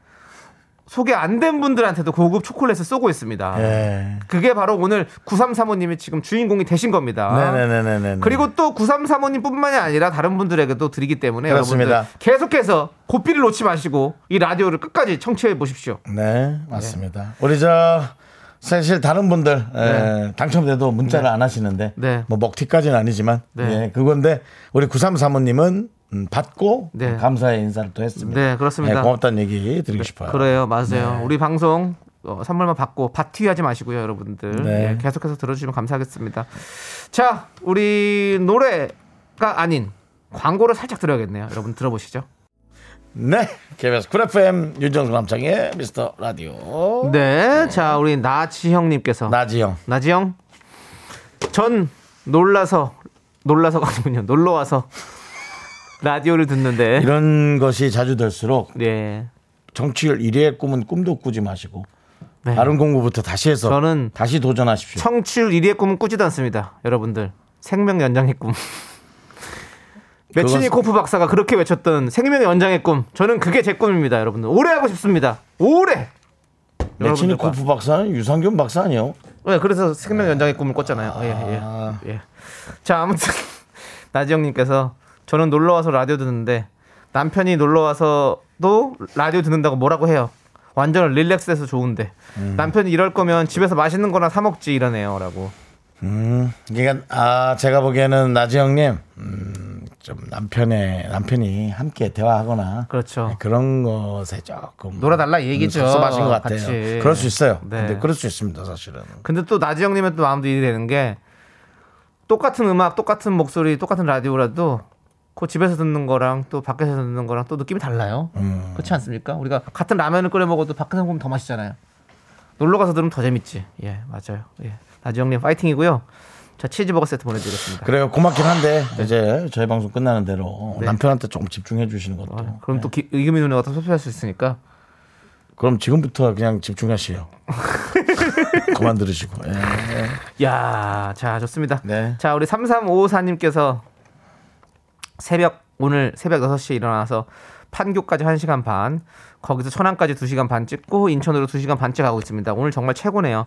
소개 안 된 분들한테도 고급 초콜릿을 쏘고 있습니다. 예. 그게 바로 오늘 9335님이 지금 주인공이 되신 겁니다. 네네네네네. 그리고 또 9335님 뿐만이 아니라 다른 분들에게도 드리기 때문에 그렇습니다. 여러분들 계속해서 고삐를 놓지 마시고 이 라디오를 끝까지 청취해 보십시오. 네, 맞습니다. 우리 저 사실 다른 분들 에, 당첨돼도 문자를 안 하시는데 네. 뭐 먹튀까지는 아니지만 네. 예, 그건데 우리 9335님은 음, 받고 네. 감사의 인사를 또 했습니다. 네, 그렇습니다. 예, 고맙다는 얘기 드리고 싶어요. 그래요, 맞아요. 네. 우리 방송 어, 선물만 받고 밭튀하지 마시고요, 여러분들. 네. 예, 계속해서 들어주시면 감사하겠습니다. 자, 우리 노래가 아닌 광고를 살짝 들어야겠네요. 여러분 들어보시죠. 네, KBS Cool FM 윤정수 남창희의 미스터 라디오. 네, 자 우리 나지형님께서 나지영. 나지형 전 놀라서 놀라서가 아니군요. 놀러 와서 라디오를 듣는데 이런 것이 자주 될수록 네. 청취율 1위의 꿈은 꿈도 꾸지 마시고 네. 다른 공부부터 다시 해서 저는 다시 도전하십시오. 청취율 1위의 꿈은 꾸지도 않습니다. 여러분들 생명 연장의 꿈. 메치니코프 박사가 그렇게 외쳤던 생명 연장의 꿈. 저는 그게 제 꿈입니다, 여러분들. 오래 하고 싶습니다. 오래. 메치니코프 박사는 유산균 박사 아니요? 네, 그래서 생명 연장의 꿈을 꿨잖아요. 예, 예, 예. 자, 아무튼 나지영님께서 저는 놀러 와서 라디오 듣는데 남편이 놀러 와서도 라디오 듣는다고 뭐라고 해요. 완전 릴렉스해서 좋은데 남편이 이럴 거면 집에서 맛있는 거나 사 먹지 이러네요라고. 음, 그러니까 아 제가 보기에는 나지영님 음, 좀 남편의 남편이 함께 대화하거나 그렇죠. 네, 그런 것에 조금 놀아달라 이 얘기죠. 섭섭하신 것 같아요. 같이. 그럴 수 있어요. 네. 근데 그럴 수 있습니다, 사실은. 근데 또 나지영님은 또 마음도 일이 되는 게 똑같은 음악, 똑같은 목소리, 똑같은 라디오라도 그 집에서 듣는 거랑 또 밖에서 듣는 거랑 또 느낌이 달라요. 음. 그렇지 않습니까? 우리가 같은 라면을 끓여 먹어도 밖에서 먹으면 더 맛있잖아요. 놀러 가서 들으면 더 재밌지. 예, 맞아요. 예. 나지영님 파이팅이고요. 자, 치즈버거 세트 보내드리겠습니다. 그래요. 고맙긴 한데 이제 저희 방송 끝나는 대로 네. 남편한테 조금 집중해 주시는 것도. 아, 그럼 또 기- 의금이 누나가 더 섭섭할 수 있으니까. 그럼 지금부터 그냥 집중하시오. 그만 들으시고. 예. 야, 자, 좋습니다. 네. 자, 우리 3354님께서 새벽, 오늘 새벽 6시에 일어나서 판교까지 1시간 반, 거기서 천안까지 2시간 반 찍고 인천으로 2시간 반째 가고 있습니다. 오늘 정말 최고네요.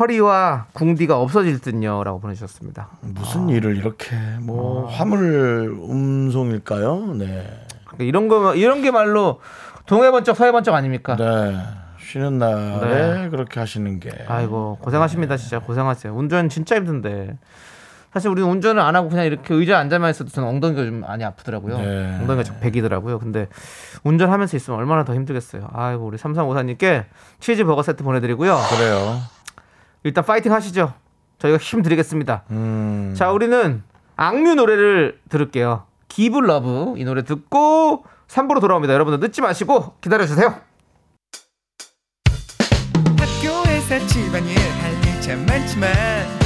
허리와 궁디가 없어질 듯요. 라고 보내주셨습니다. 무슨 일을 이렇게 뭐 화물 음송일까요? 네. 그러니까 이런 거, 이런 게 말로 동해 번쩍 서해 번쩍 아닙니까? 네. 쉬는 날에 그렇게 하시는 게. 아이고, 고생하십니다. 진짜 고생하세요. 운전 진짜 힘든데. 사실 우리는 운전을 안 하고 그냥 이렇게 의자에 앉아만 있어도 저는 엉덩이가 좀 많이 아프더라고요. 네. 엉덩이가 좀 백이더라고요. 근데 운전하면서 있으면 얼마나 더 힘들겠어요. 아이고, 우리 3354님께 치즈 버거 세트 보내드리고요. 그래요. 일단 파이팅 하시죠. 저희가 힘 드리겠습니다. 음. 자, 우리는 악뮤 노래를 들을게요. Give Love 이 노래 듣고 3부로 돌아옵니다. 여러분들 늦지 마시고 기다려주세요. 학교에서 집안일 할 일 참 많지만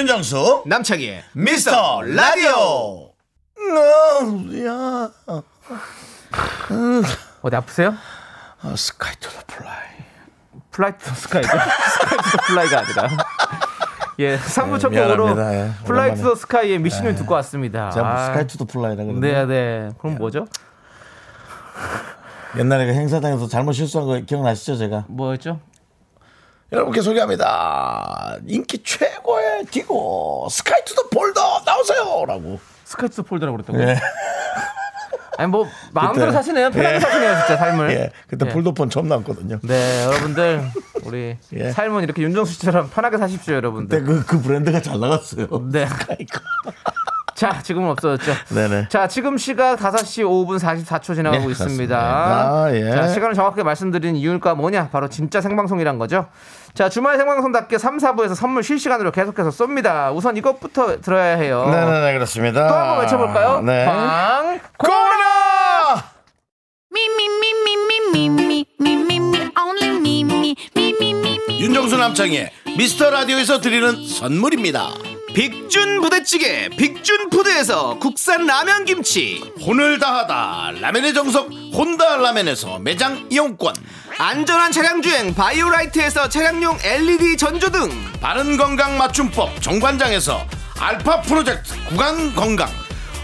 윤정수 남창희의 미스터 라디오. 야. 어디 아프세요? 아, Sky to the Fly. Fly to the Sky죠. Sky to the Fly가 아니라. 예, 3부 첫 네, 곡으로 미안합니다. 예, 플라이트 오랜만에. 더 스카이의 미신을 듣고 왔습니다. 제가 뭐 아, Sky to the Fly라 그러는데 네, 네. 그럼 뭐죠? 옛날에 그 행사장에서 잘못 실수한 거 기억나시죠, 제가? 뭐였죠? 여러분께 소개합니다. 인기 최고의 디고 Sky to the 폴더 나오세요 라고. Sky to 폴더라고 그랬다고. 예. 아니 뭐 마음대로 그때. 사시네요. 편하게 예. 사시네요, 진짜 삶을. 예. 그때 예. 폴더폰 처음 나왔거든요. 네, 여러분들 우리 예. 삶은 이렇게 윤정수 씨처럼 편하게 사십시오, 여러분들. 근데 그, 그 브랜드가 잘 나갔어요. 네. 스카이가. 자, 지금은 없어졌죠. 네네. 자, 지금 시각 5시 5분 44초 지나가고 네, 있습니다. 아, 예. 자, 시간을 정확하게 말씀드린 이유가 뭐냐? 바로 진짜 생방송이란 거죠. 자, 주말 생방송답게 3, 4부에서 선물 실시간으로 계속해서 쏩니다. 우선 이것부터 들어야 해요. 네네네, 그렇습니다. 또 한번 외쳐볼까요? 네. 광고라! 윤정수 남창의 미스터 라디오에서 드리는 선물입니다. 빅준 부대찌개 빅준푸드에서 국산 라면 김치. 혼을 다하다. 라멘의 정석 혼다 라멘에서 매장 이용권. 안전한 차량 주행 바이오라이트에서 차량용 LED 전조등. 바른 건강 맞춤법 정관장에서 알파 프로젝트 구강 건강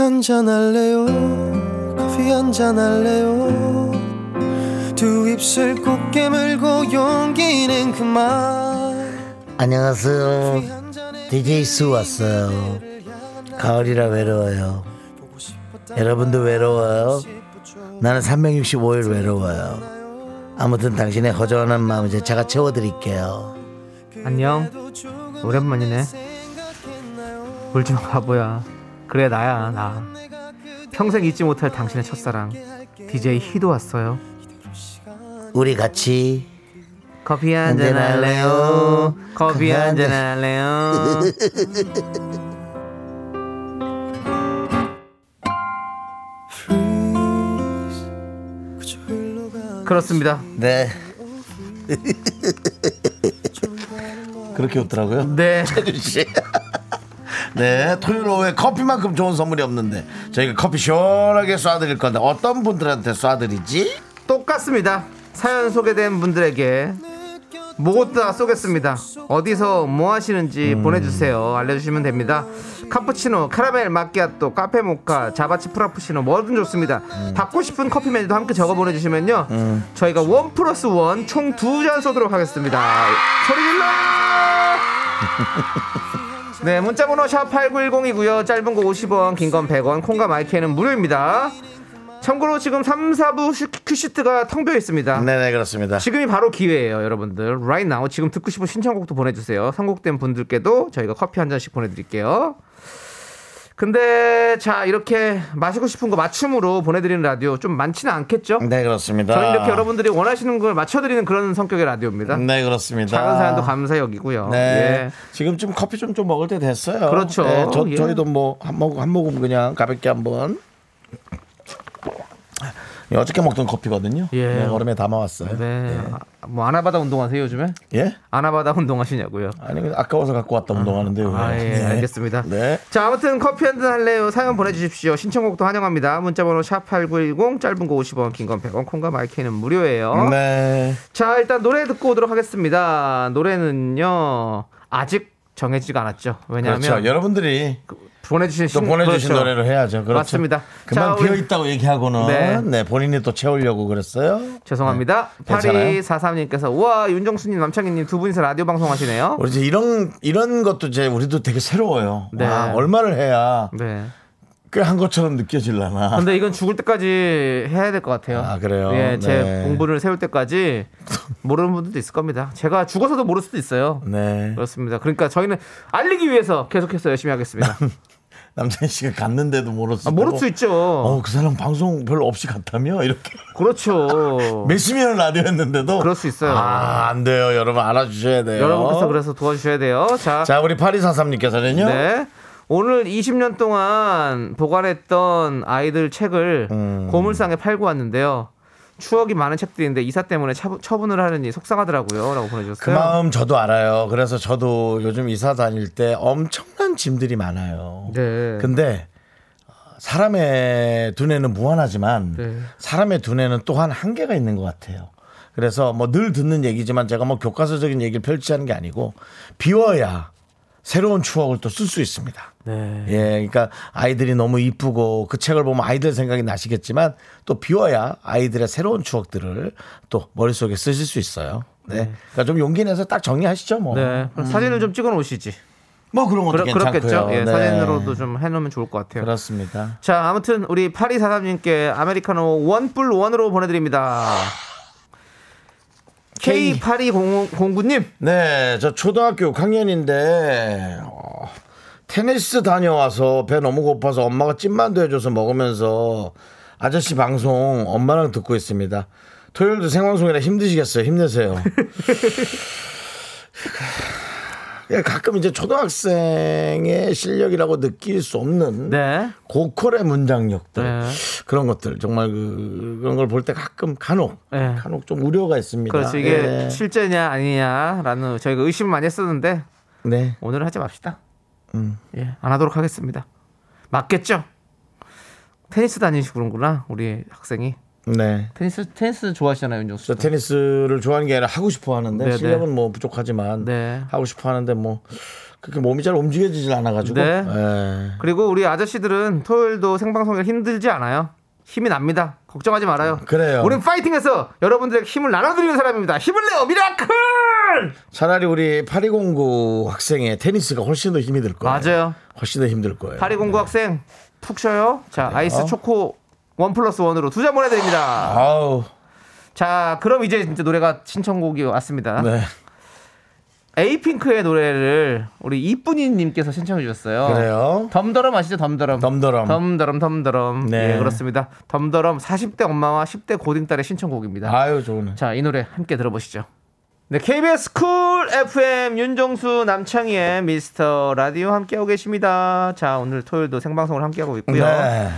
한잔 할래요? 커피 한잔 할래요? 두 입술 꼭 깨물고 용기는 그만. 안녕하세요. DJ 수 왔어요. 가을이라 외로워요. 여러분도 외로워요. 나는 365일 외로워요. 아무튼 당신의 허전한 마음을 제 차가 채워드릴게요. 안녕. 오랜만이네. 울지마 바보야 그래 나야 나. 평생 잊지 못할 당신의 첫사랑 DJ 희도 왔어요. 우리 같이 커피 한잔 한잔 할래요? 커피 한잔. 할래요? 그렇습니다. 네. 그렇게 웃더라고요? 네. 씨. 네, 토요일 오후에 커피만큼 좋은 선물이 없는데 저희가 커피 시원하게 쏴드릴 건데 어떤 분들한테 쏴드리지? 똑같습니다. 사연 소개된 분들에게 뭐다 쏘겠습니다. 어디서 뭐 하시는지 보내주세요. 알려주시면 됩니다. 카푸치노, 카라멜 마키아또, 카페 모카, 자바치 프라푸시노 뭐든 좋습니다. 받고 싶은 커피 메뉴도 함께 적어 보내주시면요. 저희가 원 플러스 원 총 두 잔 쏘도록 하겠습니다. 소리 질러! 네, 문자번호 샵 8910이고요. 짧은 거 50원, 긴 건 100원, 콩과 my K는 무료입니다. 참고로 지금 3, 4부 슈- 큐시트가 텅 비어 있습니다. 네네 그렇습니다 지금이 바로 기회예요, 여러분들. Right now 지금 듣고 싶은 신청곡도 보내주세요. 선곡된 분들께도 저희가 커피 한 잔씩 보내드릴게요. 근데 자 이렇게 마시고 싶은 거 맞춤으로 보내드리는 라디오 좀 많지는 않겠죠? 네 그렇습니다 저는 이렇게 여러분들이 원하시는 걸 맞춰드리는 그런 성격의 라디오입니다. 네 그렇습니다 작은 사연도 감사 여기고요. 네. 예. 지금쯤 커피 좀, 좀 먹을 때 됐어요. 그렇죠. 네, 저, 예. 저희도 뭐, 한 모금, 한 모금 그냥 가볍게 한번. 예, 어저께 먹던 커피거든요. 예. 네, 얼음에 담아왔어요. 네. 아, 뭐 아나바다 운동하세요 요즘에? 예? 아나바다 운동하시냐고요? 아니, 아까워서 갖고 왔다 운동하는데요. 아, 예, 네. 알겠습니다. 네. 자, 아무튼 커피 한 잔 할래요? 사연 보내주십시오. 신청곡도 환영합니다. 문자번호 샵 8910, 짧은 거 50원, 긴 건 100원, 콩과 마이크는 무료예요. 네. 자, 일단 노래 듣고 오도록 하겠습니다. 노래는요, 아직 정해지지가 않았죠. 왜냐하면 그렇죠. 여러분들이 보내주신 또 신- 보내주신 그렇죠. 노래로 해야죠. 그렇죠. 맞습니다. 그만 자, 우리- 비어 있다고 얘기하고는 네. 네. 본인이 또 채우려고 그랬어요. 죄송합니다. 네. 괜찮아요. 8243님께서 우와 윤정수님 남창희님 두 분이서 라디오 방송하시네요. 우리 이제 이런 이런 것도 이제 우리도 되게 새로워요. 네. 와, 얼마를 해야 네. 꽤한 것처럼 느껴질라나. 근데 이건 죽을 때까지 해야 될 것 같아요. 아, 그래요? 예, 제 네. 공부를 세울 때까지 모르는 분들도 있을 겁니다. 제가 죽어서도 모를 수도 있어요. 네. 그렇습니다. 그러니까 저희는 알리기 위해서 계속해서 열심히 하겠습니다. 남창희 씨가 갔는데도 모르수 아, 모를 수 있죠. 어, 그 사람 방송 별로 없이 갔다며 이렇게 그렇죠. 몇십 년 라디오 했는데도 그럴 수 있어요. 아, 안 돼요. 여러분 알아주셔야 돼요. 여러분께서 그래서 도와주셔야 돼요. 자, 자, 우리 8243님께서는요. 네. 오늘 20년 동안 보관했던 아이들 책을 음. 고물상에 팔고 왔는데요. 추억이 많은 책들인데 이사 때문에 차- 처분을 하느니 속상하더라고요. 라고 그 보내주셨어요. 마음 저도 알아요. 그래서 저도 요즘 이사 다닐 때 엄청난 짐들이 많아요. 네. 근데 사람의 두뇌는 무한하지만 네. 사람의 두뇌는 또한 한계가 있는 것 같아요. 그래서 뭐 늘 듣는 얘기지만 제가 뭐 교과서적인 얘기를 펼치하는 게 아니고 비워야 새로운 추억을 또 쓸 수 있습니다. 네. 예, 그러니까 아이들이 너무 이쁘고 그 책을 보면 아이들 생각이 나시겠지만 또 비워야 아이들의 새로운 추억들을 또 머릿속에 쓰실 수 있어요. 네. 그러니까 좀 용기 내서 딱 정리하시죠, 뭐. 네. 그럼 사진을 좀 찍어 놓으시지. 뭐 그런 것도 그러, 괜찮고요. 그렇겠죠. 예, 네. 사진으로도 좀 해놓으면 좋을 것 같아요. 그렇습니다. 자, 아무튼 우리 8243님께 아메리카노 원뿔 원으로 보내드립니다. K8209님. 네, 저 초등학교 6학년인데 어, 테니스 다녀와서 배 너무 고파서 엄마가 찐만두 해줘서 먹으면서 아저씨 방송 엄마랑 듣고 있습니다. 토요일도 생방송이라 힘드시겠어요. 힘내세요. 예, 가끔 이제 초등학생의 실력이라고 느낄 수 없는 네. 고퀄의 문장력들 네. 그런 것들 정말 그, 그런 걸 볼 때 가끔 간혹 네. 간혹 좀 우려가 있습니다. 그래서 이게 예. 실제냐 아니냐라는 저희가 의심을 많이 했었는데 네. 오늘은 하지 맙시다. 음. 예, 안 하도록 하겠습니다. 맞겠죠? 테니스 다니시고 그런구나 우리 학생이 네. 테니스 테니스 좋아하시잖아요 윤정수 저 씨. 테니스를 좋아하는 게 아니라 하고 싶어 하는데 네, 실력은 뭐 부족하지만 네. 하고 싶어 하는데 뭐 그렇게 몸이 잘 움직여지질 않아가지고 네. 예. 그리고 우리 아저씨들은 토요일도 생방송이 힘들지 않아요. 힘이 납니다. 걱정하지 말아요. 그래요. 우린 파이팅해서 여러분들에게 힘을 나눠드리는 사람입니다. 힘을 내요, miracle! 차라리 우리 8209 학생의 테니스가 훨씬 더 힘이 들 거예요. 맞아요. 훨씬 더 힘들 거예요. 8209 학생 푹 쉬어요. 자, 아이스 초코 원 플러스 원으로 두 잔 보내드립니다. 아우. 자, 그럼 이제 진짜 노래가 신청곡이 왔습니다. 네. 에이핑크의 노래를 우리 이쁜이님께서 신청해 주셨어요. 그래요. 덤더럼 아시죠? 덤더럼. 덤더럼. 덤더럼 덤더럼. 네. 예, 그렇습니다. 덤더럼 40대 엄마와 10대 고딩딸의 신청곡입니다. 아유 좋네. 자, 이 노래 함께 들어보시죠. 네, KBS 쿨 FM 윤정수 남창희의 미스터 라디오 함께하고 계십니다. 자, 오늘 토요일도 생방송을 함께하고 있고요. 네.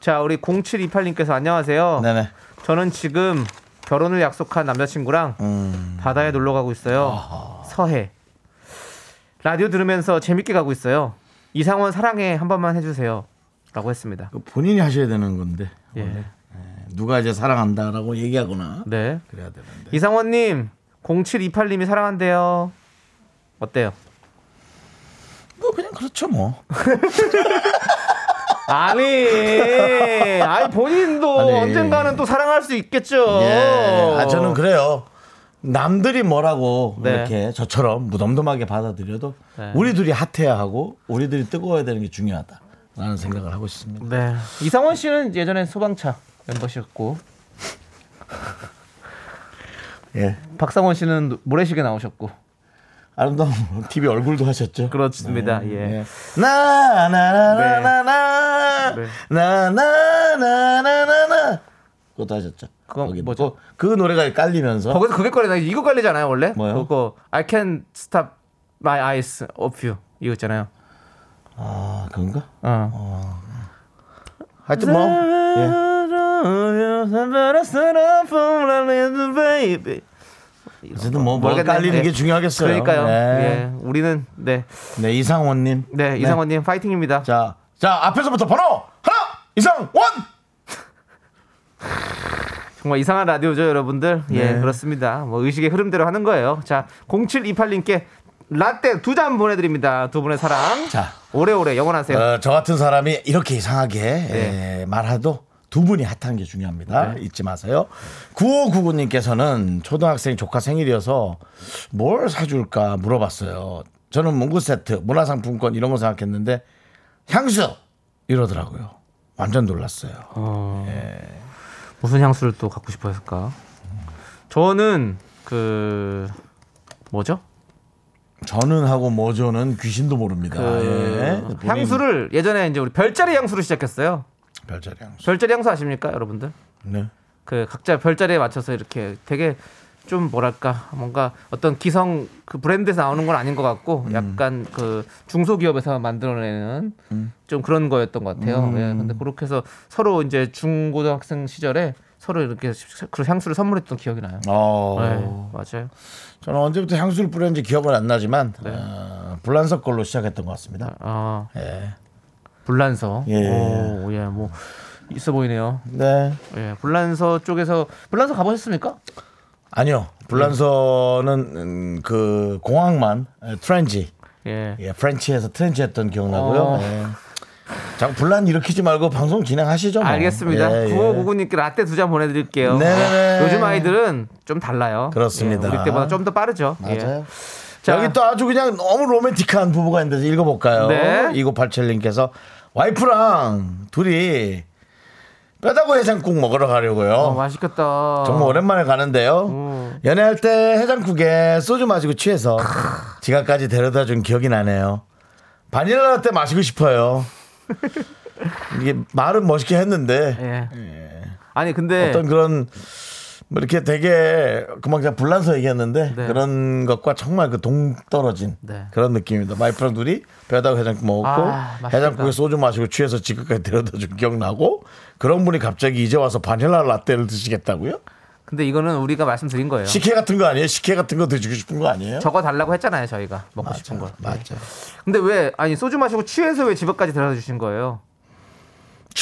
자, 우리 0728님께서 안녕하세요. 네네. 저는 지금 결혼을 약속한 남자친구랑 음. 바다에 놀러 가고 있어요. 서해. 라디오 들으면서 재밌게 가고 있어요. 이상원 사랑해 한 번만 해주세요. 라고 했습니다. 그 본인이 하셔야 되는 건데 예. 누가 이제 사랑한다라고 얘기하거나 네. 그래야 되는데. 이상원님, 0728님이 사랑한대요. 어때요? 뭐 그냥 그렇죠 뭐. 아니, 아니 본인도 아니. 언젠가는 또 사랑할 수 있겠죠. 예. 아 저는 그래요. 남들이 뭐라고 네. 이렇게 저처럼 무덤덤하게 받아들여도 네. 우리들이 핫해야 하고 우리 들이 뜨거워야 되는 게 중요하다라는 생각을 하고 있습니다. 네. 이상원 씨는 예전에 소방차 멤버셨고, 예. 박상원 씨는 모래시계 나오셨고. 아름다운 TV 얼굴도 하셨죠. 그렇습니다. 예. 나나나나나나 네. 나나나나나나 그것도 하셨죠. 그건 거기 뭐죠? 그, 그 노래가 깔리면서 거기서 그게 걸리나 이거 걸리잖아요 원래. 뭐요? 그거 I can stop my eyes off you 이거 있잖아요. 아 그런가? 어. 하여튼 뭐 예. 어쨌든 뭐 모르겠네. 깔리는 예. 게 중요하겠어요. 그러니까요. 네. 예. 우리는 네. 네 이상원님. 네, 이상원님 파이팅입니다. 자, 자 앞에서부터 번호 하나 이상원. 정말 이상한 라디오죠, 여러분들. 예, 네. 그렇습니다. 뭐 의식의 흐름대로 하는 거예요. 자, 0728님께 라떼 두 잔 보내드립니다. 두 분의 사랑. 자, 오래오래 영원하세요. 어, 저 같은 사람이 이렇게 이상하게 네. 에, 말해도 두 분이 핫한 게 중요합니다. 잊지 마세요. 9599님께서는 초등학생 조카 생일이어서 뭘 사줄까 물어봤어요. 저는 문구 세트, 문화상품권 이런 거 생각했는데 향수 이러더라고요. 완전 놀랐어요. 무슨 향수를 또 갖고 싶어 했을까? 저는 그 뭐죠? 저는 하고 뭐죠는 귀신도 모릅니다. 그 예. 본인 향수를 예전에 이제 우리 별자리 향수를 시작했어요. 별자리 향수. 별자리 향수 아십니까, 여러분들? 네. 그 각자 별자리에 맞춰서 이렇게 되게 좀 뭐랄까 뭔가 어떤 기성 그 브랜드에서 나오는 건 아닌 것 같고 약간 그 중소기업에서 만들어내는 좀 그런 거였던 것 같아요. 예, 근데 그렇게 해서 서로 이제 중고등학생 시절에 서로 이렇게 그 향수를 선물했던 기억이 나요. 어. 네, 맞아요. 저는 언제부터 향수를 뿌렸는지 기억은 안 나지만 네. 어, 불란서 걸로 시작했던 것 같습니다. 아, 예. 불란서. 예. 오, 예, 뭐 있어 보이네요. 네. 예, 불란서 쪽에서 불란서 가보셨습니까? 아니요. 불란서는 음, 그 공항만 에, transit, 예. 예, 프렌치에서 transit 했던 기억나고요. 어. 예. 자꾸 분란 일으키지 말고 방송 진행하시죠. 뭐. 알겠습니다. 예, 예. 9599님께 라떼 두 잔 보내드릴게요. 네네네. 요즘 아이들은 좀 달라요. 그렇습니다. 예, 우리 때보다 좀 더 빠르죠. 맞아요. 예. 자, 여기 또 아주 그냥 너무 로맨틱한 부부가 있는데 읽어볼까요? 네. 2987님께서 와이프랑 둘이 뼈다구 해장국 먹으러 가려고요. 어, 맛있겠다. 정말 오랜만에 가는데요. 음. 연애할 때 해장국에 소주 마시고 취해서 지갑까지 데려다 준 기억이 나네요. 바닐라 라떼 마시고 싶어요. 이게 말은 멋있게 했는데 예. 아니 근데 어떤 그런 뭐 이렇게 되게 금방 제가 불란서 얘기했는데 네. 그런 것과 정말 그 동떨어진 네. 그런 느낌입니다. 와이프랑 둘이 뼈다구 해장국 먹었고 아. 해장국에 소주 마시고 취해서 지갑까지 데려다 준 기억 나고 그런 분이 갑자기 이제 와서 바닐라 라떼를 드시겠다고요? 근데 이거는 우리가 말씀드린 거예요. 식혜 같은 거 아니에요? 식혜 같은 거 드시고 싶은 거 아니에요? 적어 달라고 했잖아요, 저희가 먹고 싶은 거. 맞아. 근데 왜 아니 소주 마시고 취해서 왜집 앞까지 데려다 주신 거예요?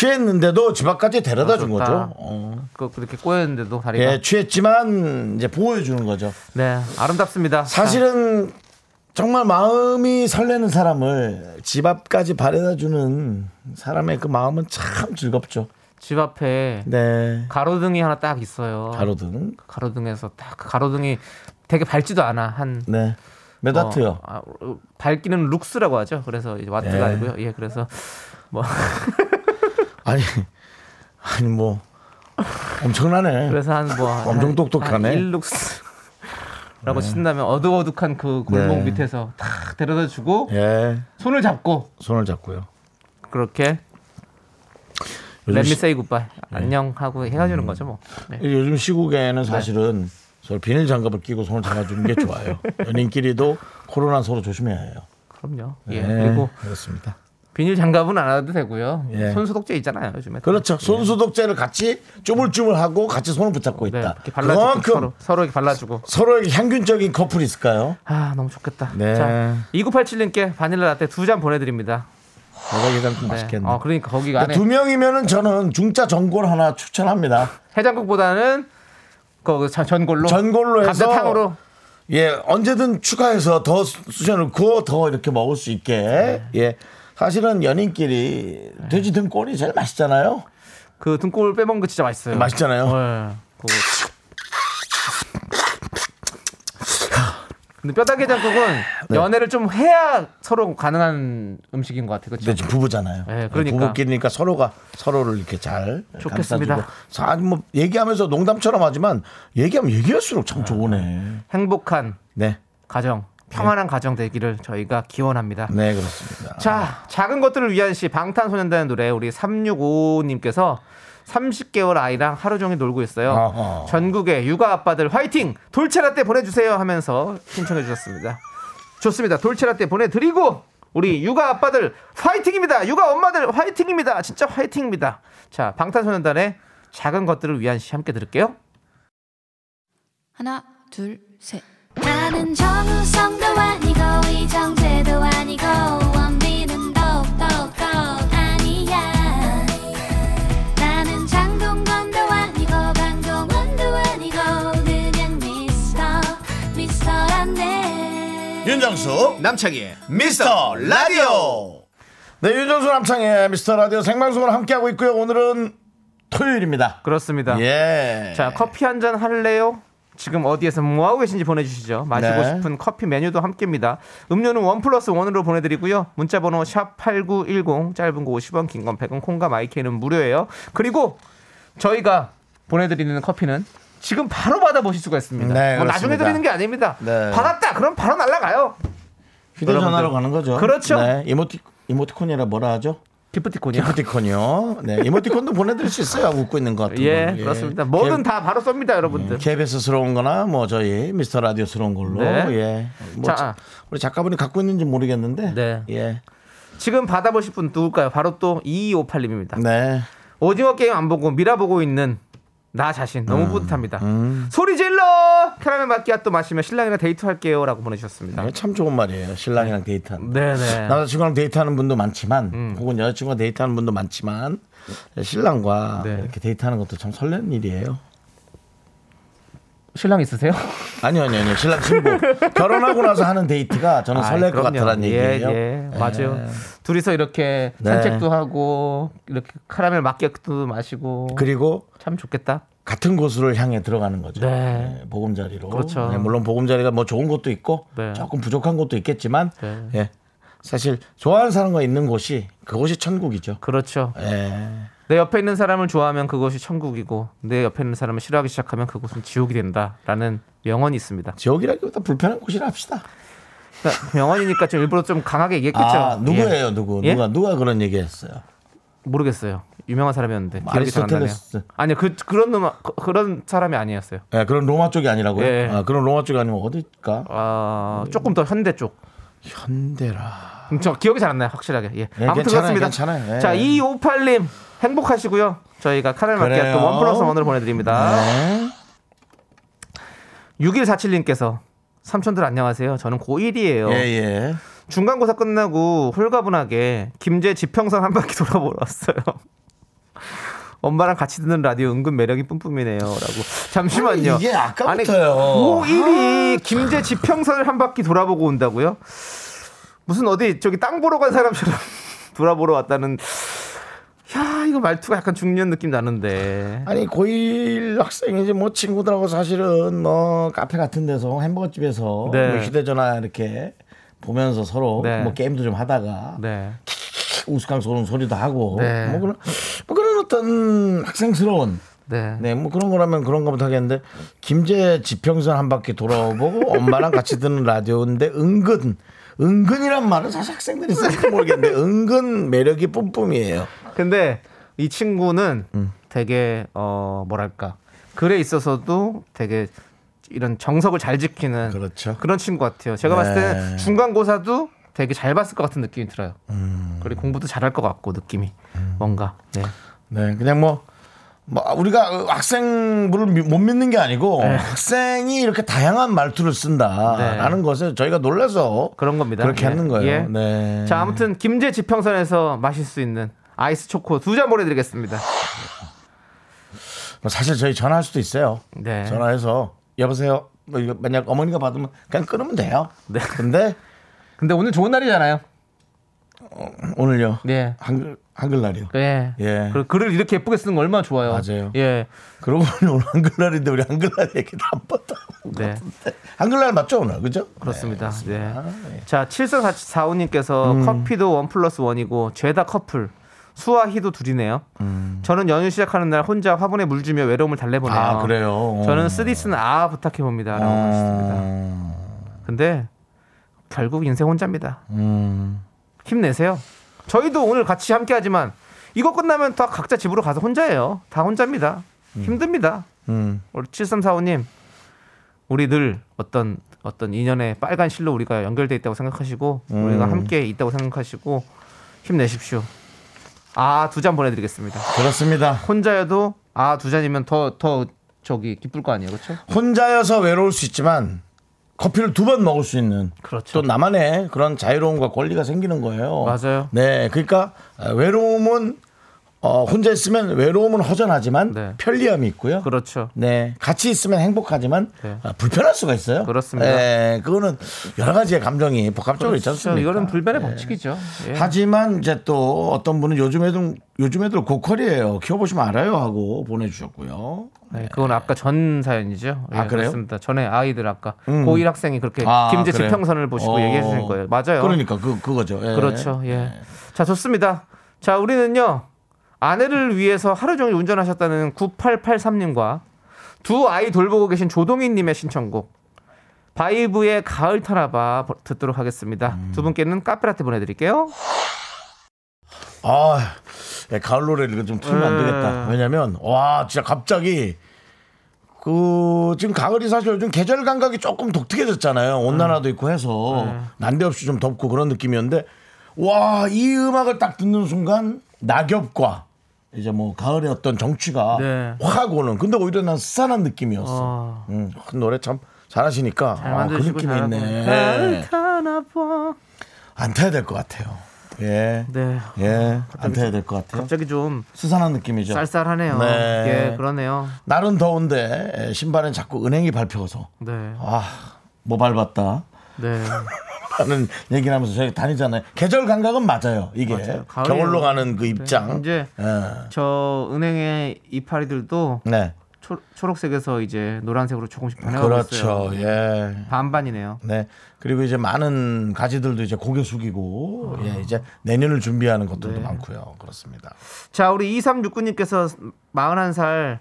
취했는데도 집 앞까지 데려다 준 좋다. 거죠. 어. 그 그렇게 꼬였는데도 다리가. 예, 취했지만 이제 보호해 주는 거죠. 네, 아름답습니다. 사실은 정말 마음이 설레는 사람을 집 앞까지 바래다 주는 사람의 그 마음은 참 즐겁죠. 자, 집 앞에 네. 가로등이 하나 딱 있어요. 가로등. 가로등에서 딱그 가로등이 되게 밝지도 않아 한 네. 몇 와트요? 어, 아, 어, 밝기는 룩스라고 하죠. 그래서 와트가 예. 아니고요. 예, 그래서 뭐 아니, 아니 뭐 엄청나네. 그래서 한뭐 엄청 똑똑하네. 1룩스 라고 친다면 어둑어둑한 그 골목 네. 밑에서 탁 데려다 주고 예. 손을 잡고 손을 잡고요. 그렇게 시, say goodbye 안녕 하고 헤어지는 거죠 뭐. 네. 요즘 시국에는 사실은 서로 비닐 장갑을 끼고 손을 잡아주는 게 좋아요. 연인끼리도 코로나 서로 조심해야 해요. 그럼요. 예. 네, 그리고 그렇습니다. 비닐 장갑은 안 해도 되고요. 예. 손소독제 있잖아요 요즘에. 그렇죠. 손소독제를 같이 쪼물쪼물하고 같이 손을 붙잡고 네, 있다. 발라주고 그만큼 서로 서로 이렇게 발라주고. 서로에게 향균적인 커플이 있을까요? 아 너무 좋겠다. 네. 자 2987님께 바닐라 라떼 두 잔 보내드립니다. 내가 예상큼 네. 맛있겠네. 어 그러니까 거기가 안에 두 명이면은 저는 중짜 전골 하나 추천합니다. 해장국보다는 그 전- 전골로 전골로 해서 감자탕으로 예 언제든 추가해서 더 쑤셔 넣고 더 이렇게 먹을 수 있게 네. 예 사실은 연인끼리 돼지 등골이 제일 맛있잖아요. 그 등골 빼먹은 거 진짜 맛있어요. 맛있잖아요. 네. 그거. 근데 뼈다귀장국은 연애를 좀 해야 서로 가능한 음식인 것 같아요. 그렇죠? 근데 지금 부부잖아요. 네, 그러니까. 부부끼리니까 서로가 서로를 이렇게 잘 좋겠습니다. 감싸주고. 사- 뭐 얘기하면서 농담처럼 하지만 얘기하면 얘기할수록 참 좋으네. 행복한 네, 가정, 평안한 가정 되기를 저희가 기원합니다. 네 그렇습니다. 자, 작은 것들을 위한 시 방탄소년단의 노래 우리 3655님께서 30개월 아이랑 하루 종일 놀고 있어요. 어허. 전국의 육아 아빠들 화이팅! 돌체라떼 보내주세요 하면서 신청해 주셨습니다. 좋습니다. 돌체라떼 보내드리고 우리 육아 아빠들 화이팅입니다. 육아 엄마들 화이팅입니다. 진짜 화이팅입니다. 자, 방탄소년단의 작은 것들을 위한 시 함께 들을게요. 하나 둘 셋. 나는 정우성도 아니고 이정재도 아니고 원빈은 더욱더 아니야 나는 장동건도 아니고 강동원도 아니고 그냥 미스터 미스터란데 윤정수 남창희의 미스터 라디오. 네, 윤정수 남창의 미스터 라디오 생방송을 함께하고 있고요. 오늘은 토요일입니다. 그렇습니다. 예. 자, 커피 한 잔 할래요? 지금 어디에서 뭐 하고 계신지 보내주시죠. 마시고 네. 싶은 커피 메뉴도 함께입니다. 음료는 원 플러스 원으로 보내드리고요. 문자번호 샵 #8910 짧은 거 50원, 긴 건 100원, 콩과 마이크는 무료예요. 그리고 저희가 보내드리는 커피는 지금 바로 받아보실 수가 있습니다. 네, 뭐 나중에. 드리는 게 아닙니다. 네. 받았다, 그럼 바로 날라가요. 휴대전화로. 가는 거죠. 그렇죠. 네, 이모티 이모티콘이라 뭐라 하죠? 기프티콘이요. 기프티콘이요. 네, 이모티콘도 보내드릴 수 있어요. 웃고 있는 것 같은 예, 거. 그렇습니다. 뭐든 다 바로 쏩니다, 여러분들. KBS스러운 거나 뭐 저희 미스터 라디오스러운 걸로. 네. 예. 뭐 자. 우리 작가분이 갖고 있는지 모르겠는데. 네. 예. 지금 받아보실 분 누굴까요? 바로 또 2258님입니다. 네. 오징어 게임 안 보고 미라 보고 있는 나 자신 너무 음. 뿌듯합니다. 소리 질러! 캐러멜 마끼아또 마시며 신랑이랑 데이트할게요 라고 보내주셨습니다. 이게 참 좋은 말이에요. 신랑이랑 데이트하는. 네네. 남자친구랑 데이트하는 분도 많지만, 음. 혹은 여자친구랑 데이트하는 분도 많지만, 신랑과 네. 이렇게 데이트하는 것도 참 설레는 일이에요. 신랑 있으세요? 아니요, 아니요, 아니요. 신랑 신부. 결혼하고 나서 하는 데이트가 저는 설렐 아이, 것 그럼요. 같다는 예, 얘기예요. 예, 맞아요. 예. 둘이서 이렇게 네. 산책도 하고 이렇게 카라멜 마끼아또 마시고 그리고 참 좋겠다. 같은 곳을 향해 들어가는 거죠. 네. 네, 보금자리로. 그렇죠. 네, 물론 보금자리가 뭐 좋은 것도 있고 네. 조금 부족한 것도 있겠지만 네. 예. 사실 좋아하는 사람과 있는 곳이 그곳이 천국이죠. 그렇죠. 예. 내 옆에 있는 사람을 좋아하면 그것이 천국이고 내 옆에 있는 사람을 싫어하기 시작하면 그곳은 지옥이 된다라는 명언이 있습니다. 지옥이라기보다 불편한 곳이라 합시다. 그러니까 명언이니까 좀 일부러 좀 강하게 얘기했겠죠. 아, 누구예요, 예. 누구? 예? 누가 누가 그런 얘기 했어요? 모르겠어요. 유명한 사람이었는데 뭐 기억이 잘안 나네요. 아리스토텔레스. 아니요, 그 그런 놈 그, 그런 사람이 아니었어요. 예, 그런 로마 쪽이 아니라고요? 예. 아, 그런 로마 쪽이 아니면 어딜까? 아, 조금 더 현대 쪽. 현대라. 음, 저 기억이 잘 안 나요, 확실하게. 예. 예, 아무튼 괜찮아요, 그렇습니다. 괜찮아요. 예. 자, 2258님 행복하시고요. 저희가 카넬 마키아또. 원 플러스 원으로 보내드립니다. 네. 6147님께서 삼촌들 안녕하세요. 저는 고1이에요. 예, 예. 중간고사 끝나고 홀가분하게 김제 지평선 한 바퀴 돌아보러 왔어요. 엄마랑 같이 듣는 라디오 은근 매력이 뿜뿜이네요. 라고. 잠시만요. 아니, 이게 아까부터요. 아니, 고1이 김제 지평선을 한 바퀴 돌아보고 온다고요? 무슨 어디 저기 땅 보러 간 사람처럼 돌아보러 왔다는. 야, 이거 말투가 약간 중년 느낌 나는데. 아니 고1 학생이지 뭐 친구들하고 사실은 뭐 카페 같은 데서 햄버거 집에서 네. 뭐 휴대전화 이렇게 보면서 서로 네. 뭐 게임도 좀 하다가 네. 우스꽝스러운 소리도 하고 네. 뭐 그런 뭐 그런 어떤 학생스러운 네. 네 뭐 그런 거라면 그런가 보다 하겠는데 김제 지평선 한 바퀴 돌아보고 엄마랑 같이 듣는 라디오인데 은근 은근이란 말은 사실 학생들이 쓸지 모르겠는데 은근 매력이 뿜뿜이에요. 근데 이 친구는 음. 되게 어 뭐랄까 글에 있어서도 되게 이런 정석을 잘 지키는 그렇죠. 런 친구 같아요. 제가 네. 봤을 때는 중간고사도 되게 잘 봤을 것 같은 느낌이 들어요. 음. 그리고 공부도 잘할 것 같고 느낌이 뭔가 네. 네, 그냥 뭐, 뭐 우리가 학생부를 미- 못 믿는 게 아니고 네. 학생이 이렇게 다양한 말투를 쓴다라는 것에 저희가 놀라서 그런 겁니다. 그렇게 예. 하는 거예요. 예. 네. 자 아무튼 김제 지평선에서 마실 수 있는 아이스 초코 두 잔 보내드리겠습니다. 뭐 사실 저희 전화할 수도 있어요. 네. 전화해서 여보세요. 뭐 이거 만약 어머니가 받으면 그냥 끊으면 돼요. 네. 근데 근데 오늘 좋은 날이잖아요. 오늘요. 네. 한글 한글날이요. 예. 예. 그리고 글을 이렇게 예쁘게 쓰는 거 얼마나 좋아요. 맞아요. 예. 그러고 보니 오늘 한글날인데 우리 한글날 얘기도 안 네. 했는데 한글날 맞죠 오늘 그죠? 그렇습니다. 네, 네. 그렇습니다. 네. 자, 7445님께서 음. 커피도 원 플러스 원이고 죄다 커플. 수와 희도 둘이네요. 음. 저는 연휴 시작하는 날 혼자 화분에 물 주며 외로움을 달래보네요. 아 그래요. 저는 쓰디스는 아 부탁해 봅니다. 라고 하셨습니다. 음, 근데 결국 인생 혼자입니다. 음. 힘내세요. 저희도 오늘 같이 함께 하지만 이거 끝나면 다 각자 집으로 가서 혼자예요. 다 혼자입니다. 힘듭니다. 음. 우리 7345님 우리 늘 어떤 어떤 인연의 빨간 실로 우리가 연결돼 있다고 생각하시고 우리가 함께 있다고 생각하시고 힘내십시오. 아 두 잔 보내드리겠습니다. 그렇습니다. 혼자여도 아 두 잔이면 더 더 저기 기쁠 거 아니에요, 그렇죠? 혼자여서 외로울 수 있지만 커피를 두 번 먹을 수 있는 그렇죠. 또 나만의 그런 자유로움과 권리가 생기는 거예요. 맞아요. 네, 그러니까 어, 외로움은 어, 혼자 있으면 외로움은 허전하지만 네. 편리함이 있고요. 그렇죠. 네, 같이 있으면 행복하지만 네. 아, 불편할 수가 있어요. 그렇습니다. 네, 그거는 여러 가지의 감정이 복합적으로 있지 않습니까? 그렇죠. 이거는 불변의 네. 법칙이죠. 예. 하지만 이제 또 어떤 분은 요즘에도 요즘에도 고퀄이에요. 키워보시면 알아요 하고 보내주셨고요. 네, 그건 아까 전 사연이죠. 아, 그래요? 그렇습니다. 전에 아이들 아까 음. 고1 학생이 그렇게 아, 김제 그래요? 지평선을 보시고 어. 얘기해 주신 거예요. 맞아요. 그러니까 그 그거죠. 예. 그렇죠. 예. 자, 좋습니다. 자, 우리는요. 아내를 위해서 하루 종일 운전하셨다는 9883님과 두 아이 돌보고 계신 조동희 님의 신청곡 바이브의 가을 타나봐 듣도록 하겠습니다. 음. 두 분께는 카페라떼 보내 드릴게요. 아, 예, 가을 노래를 좀 틀면 안 네. 되겠다. 왜냐면 와 진짜 갑자기 그 지금 가을이 사실 요즘 계절 감각이 조금 독특해졌잖아요. 온난화도 있고 해서 네. 난데없이 좀 덥고 그런 느낌이었는데 와 이 음악을 딱 듣는 순간 낙엽과 이제 뭐 가을의 어떤 정취가 네. 확 오는. 근데 오히려 난 스산한 느낌이었어. 어. 음, 노래 참 잘하시니까 잘 아, 그 느낌이 잘하고. 있네. 타나 봐. 안 타야 될 것 같아요. 예. 네. 예. 안 타야 될 것 같아요. 갑자기 좀 스산한 느낌이죠. 쌀쌀하네요. 네. 예, 그러네요. 날은 더운데 에, 신발엔 자꾸 은행이 밟혀서 네. 아, 뭐 밟았다. 네. 하는 얘기를 하면서 저희 다니잖아요. 계절 감각은 맞아요. 이게 맞아요. 겨울로 가는 그 입장. 이제 예. 저 은행의 이파리들도 네. 초, 초록색에서 이제 노란색으로 조금씩 변해가고 그렇죠. 있어요. 예. 반반이네요. 네. 그리고 이제 많은 가지들도 이제 고개 숙이고 예, 이제 내년을 준비하는 것들도 많고요. 그렇습니다. 자, 우리 2369님께서 41살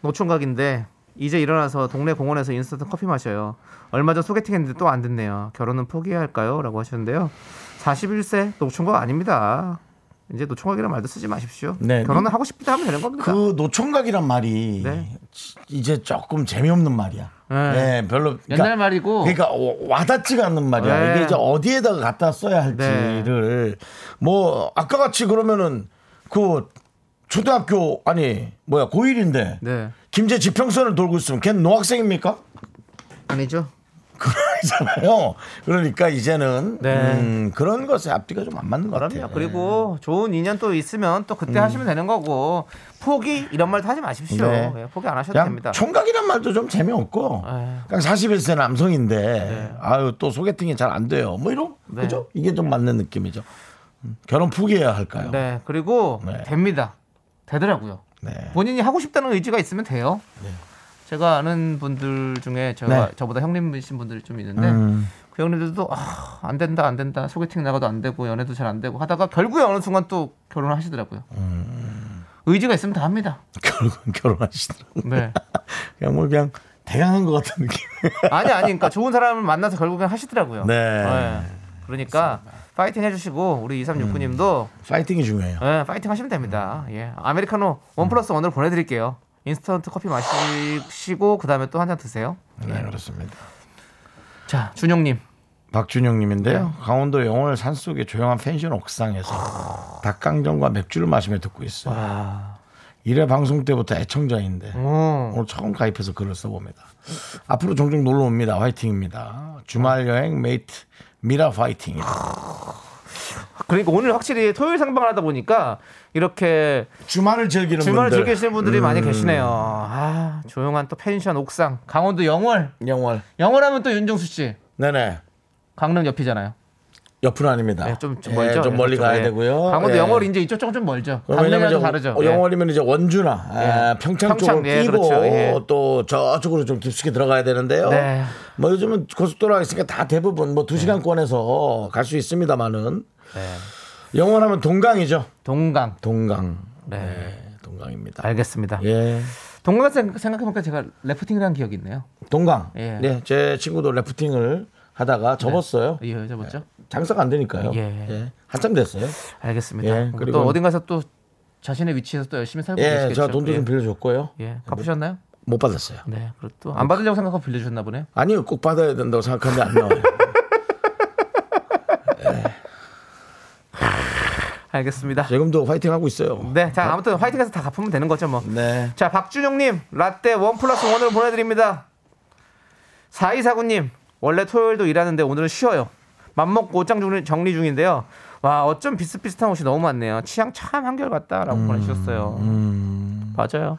노총각인데 이제 일어나서 동네 공원에서 인스턴트 커피 마셔요. 얼마 전 소개팅 했는데 또 안 됐네요. 결혼은 포기해야 할까요? 라고 하셨는데요. 41세 노총각 아닙니다. 이제 노총각이라는 말도 쓰지 마십시오. 네. 결혼을 하고 싶다 하면 되는 겁니다. 그 노총각이란 말이 네. 이제 조금 재미없는 말이야. 네. 예, 별로 그러니까, 옛날 말이고 그러니까 와닿지가 않는 말이야. 네. 이게 이제 어디에다가 갖다 써야 할지를 뭐 아까 같이 그러면은 그 초등학교 아니 뭐야 고1인데 네. 김제 지평선을 돌고 있으면 걔는 노학생입니까? 아니죠. 그러잖아요. 그러니까 이제는 네. 음, 그런 것에 앞뒤가 좀 안 맞는 것. 같아요. 그리고 좋은 인연 또 있으면 또 그때 하시면 되는 거고 포기 이런 말도 하지 마십시오. 네. 예, 포기 안 하셔도 그냥 됩니다. 총각이란 말도 좀 재미없고 네. 그냥 41세 남성인데 아유 또 소개팅이 잘 안 돼요. 뭐 이런 네. 그죠? 이게 좀 맞는 느낌이죠. 음, 결혼 포기해야 할까요? 네. 그리고 네. 됩니다. 되더라고요. 네. 본인이 하고 싶다는 의지가 있으면 돼요. 제가 아는 분들 중에 제가 네. 저보다 형님이신 분들이 좀 있는데 음. 그 형님들도 아, 안 된다 안 된다 소개팅 나가도 안 되고 연애도 잘 안 되고 하다가 결국에 어느 순간 또 결혼을 하시더라고요. 음. 의지가 있으면 다 합니다. 결혼 결혼하시더라고요. 네. 그냥 뭐 그냥 대강한 것 같은 느낌. 아니 아니 그러니까 좋은 사람을 만나서 결국엔 하시더라고요. 네. 그러니까 파이팅 해주시고 우리 2369님도 파이팅이 중요해요. 네, 파이팅 하시면 됩니다. 예. 아메리카노 원 플러스 원으로 보내드릴게요. 인스턴트 커피 마시고 그 다음에 또 한 잔 드세요. 네 그렇습니다. 자 준영님. 박준영님인데요. 네. 강원도 영월 산속의 조용한 펜션 옥상에서 닭강정과 맥주를 마시며 듣고 있어요. 와. 1회 방송 때부터 애청자인데 오. 오늘 처음 가입해서 글을 써봅니다. 앞으로 종종 놀러 옵니다. 화이팅입니다. 주말 여행 mate 미라 화이팅이다. 그러니까 오늘 확실히 토요일 생방을 하다 보니까 이렇게 주말을 즐기는 주말을 분들. 즐기시는 분들이 많이 계시네요. 아 조용한 또 펜션 옥상. 강원도 영월. 영월. 영월하면 또 윤정수 씨. 네네. 강릉 옆이잖아요. 옆은 아닙니다. 네, 좀, 좀 예, 멀죠. 좀 멀리. 가야 되고요. 강원도 예. 영월 이제 이쪽 쪽은 좀 멀죠. 왜냐면 다르죠. 어, 예. 영월이면 이제 원주나 아, 평창, 평창, 쪽으로 예, 끼고 그렇죠. 예. 또 저쪽으로 좀 깊숙이 들어가야 되는데요. 네. 뭐 요즘은 고속도로가 있으니까 다 대부분 뭐두 시간권에서 갈 수 있습니다만은 네. 영월하면 동강이죠. 동강. 동강. 네. 네, 동강입니다. 알겠습니다. 예. 동강 생- 생각해보니까 제가 래프팅을 한 기억이 있네요. 동강. 예. 네, 제 친구도 래프팅을 하다가 접었어요. 이 여자 뭐죠? 장사가 안 되니까요. 예. 예. 한참 됐어요. 알겠습니다. 예, 그리고 또 어딘가서 또 자신의 위치에서 또 열심히 살고 예, 계시겠죠. 저 돈도 예. 좀 빌려줬고요. 예, 갚으셨나요? 못 받았어요. 네, 그리고 또 안 받으려고 생각하고 빌려주셨나 보네요. 아니요, 꼭 받아야 된다고 생각하는데 안 나와요. 알겠습니다. 지금도 화이팅 하고 있어요. 네, 자 아무튼 화이팅해서 다 갚으면 되는 거죠 뭐. 네. 자 박준영님 라떼 원 플러스 원으로 보내드립니다. 4249님 원래 토요일도 일하는데 오늘은 쉬어요. 맘먹고 옷장 정리, 정리 중인데요. 와 어쩜 비슷비슷한 옷이 너무 많네요. 취향 참 한결같다라고 음, 보내주셨어요. 맞아요.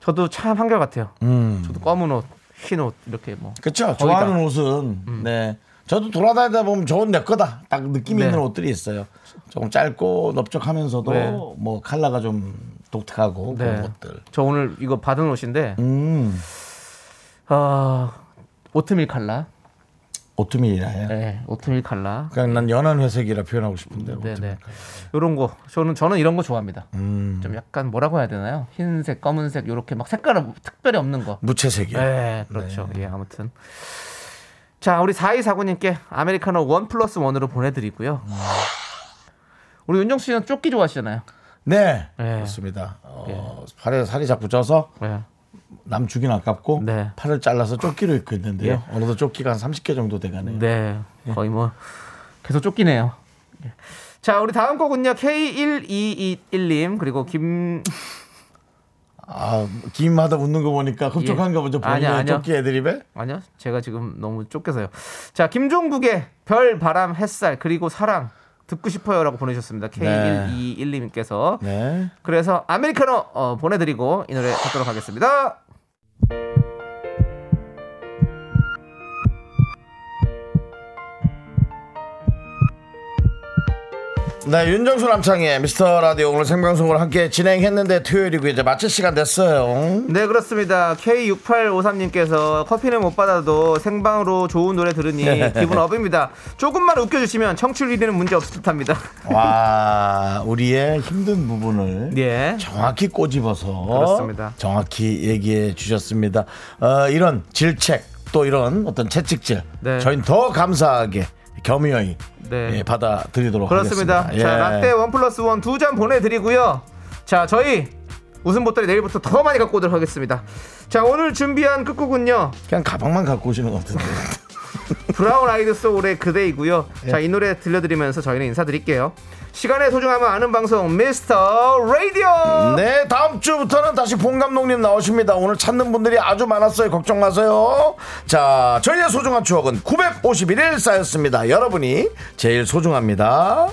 저도 참 한결같아요. 음. 저도 검은 옷, 흰 옷 이렇게 뭐. 그렇죠. 좋아하는 다. 옷은 네. 저도 돌아다니다 보면 저건 내 거다. 딱 느낌 네. 있는 옷들이 있어요. 조금 짧고 넓적하면서도 네. 뭐 컬러가 좀 독특하고 네. 그런 것들. 저 오늘 이거 받은 옷인데 음. 아 오트밀 칼라. 오트밀이라요. 네, 오트밀 칼라. 그냥 난 연한 회색이라 표현하고 싶은데. 네네. 이런 거 저는 저는 이런 거 좋아합니다. 음. 좀 약간 뭐라고 해야 되나요? 흰색, 검은색 이렇게 막 색깔 특별히 없는 거. 무채색이요. 네, 그렇죠. 예, 아무튼. 자, 우리 4249님께 아메리카노 원 플러스 원으로 보내드리고요. 우리 윤정수 씨는 쪼끼 좋아하시잖아요. 네. 네. 그렇습니다. 어, 팔에 살이 자꾸 쪄서 네. 남 주긴 아깝고 네. 팔을 잘라서 조끼로 입고 있는데요. 예. 어느덧 조끼가 한 30개 정도 돼가네요. 네, 거의 뭐 계속 쫓기네요. 예. 자, 우리 다음 곡은요. K1221님 그리고 김 아, 김하다 웃는 거 보니까 흡족한가 보죠. 예. 아니요, 본인의 아니요. 쫓기 애드립에. 아니요. 제가 지금 너무 쫓겨서요. 자, 김종국의 별, 바람, 햇살 그리고 사랑 듣고 싶어요라고 보내셨습니다. K1221님께서 네. 그래서 아메리카노 어, 보내드리고 이 노래 듣도록 하겠습니다. you 네, 윤정수 남창의 미스터 라디오 오늘 생방송을 함께 진행했는데 토요일이고 이제 마칠 시간 됐어요. 네 그렇습니다. K6853님께서 커피는 못 받아도 생방으로 좋은 노래 들으니 기분 업입니다. 조금만 웃겨주시면 청취율 1위는 문제 없을 듯합니다. 와, 우리의 힘든 부분을 예. 정확히 꼬집어서 그렇습니다. 정확히 얘기해 주셨습니다. 어, 이런 질책 또 이런 어떤 채찍질 네. 저희는 더 감사하게 겸허히 네. 예, 받아들이도록 그렇습니다. 하겠습니다. 자 예. 라떼 원 플러스 원 두 잔 보내드리고요. 자 저희 웃음 보따리 내일부터 더 많이 갖고 오도록 하겠습니다. 자 오늘 준비한 끝곡은요. 그냥 가방만 갖고 오시는 것 같은데. 브라운 아이드 소울의 그대이고요. 자, 이 노래 들려드리면서 저희는 인사드릴게요. 시간의 소중함을 아는 방송 미스터 라디오. 네, 다음 주부터는 다시 봉 감독님 나오십니다. 오늘 찾는 분들이 아주 많았어요. 걱정 마세요. 자, 저희의 소중한 추억은 951일 쌓였습니다. 여러분이 제일 소중합니다.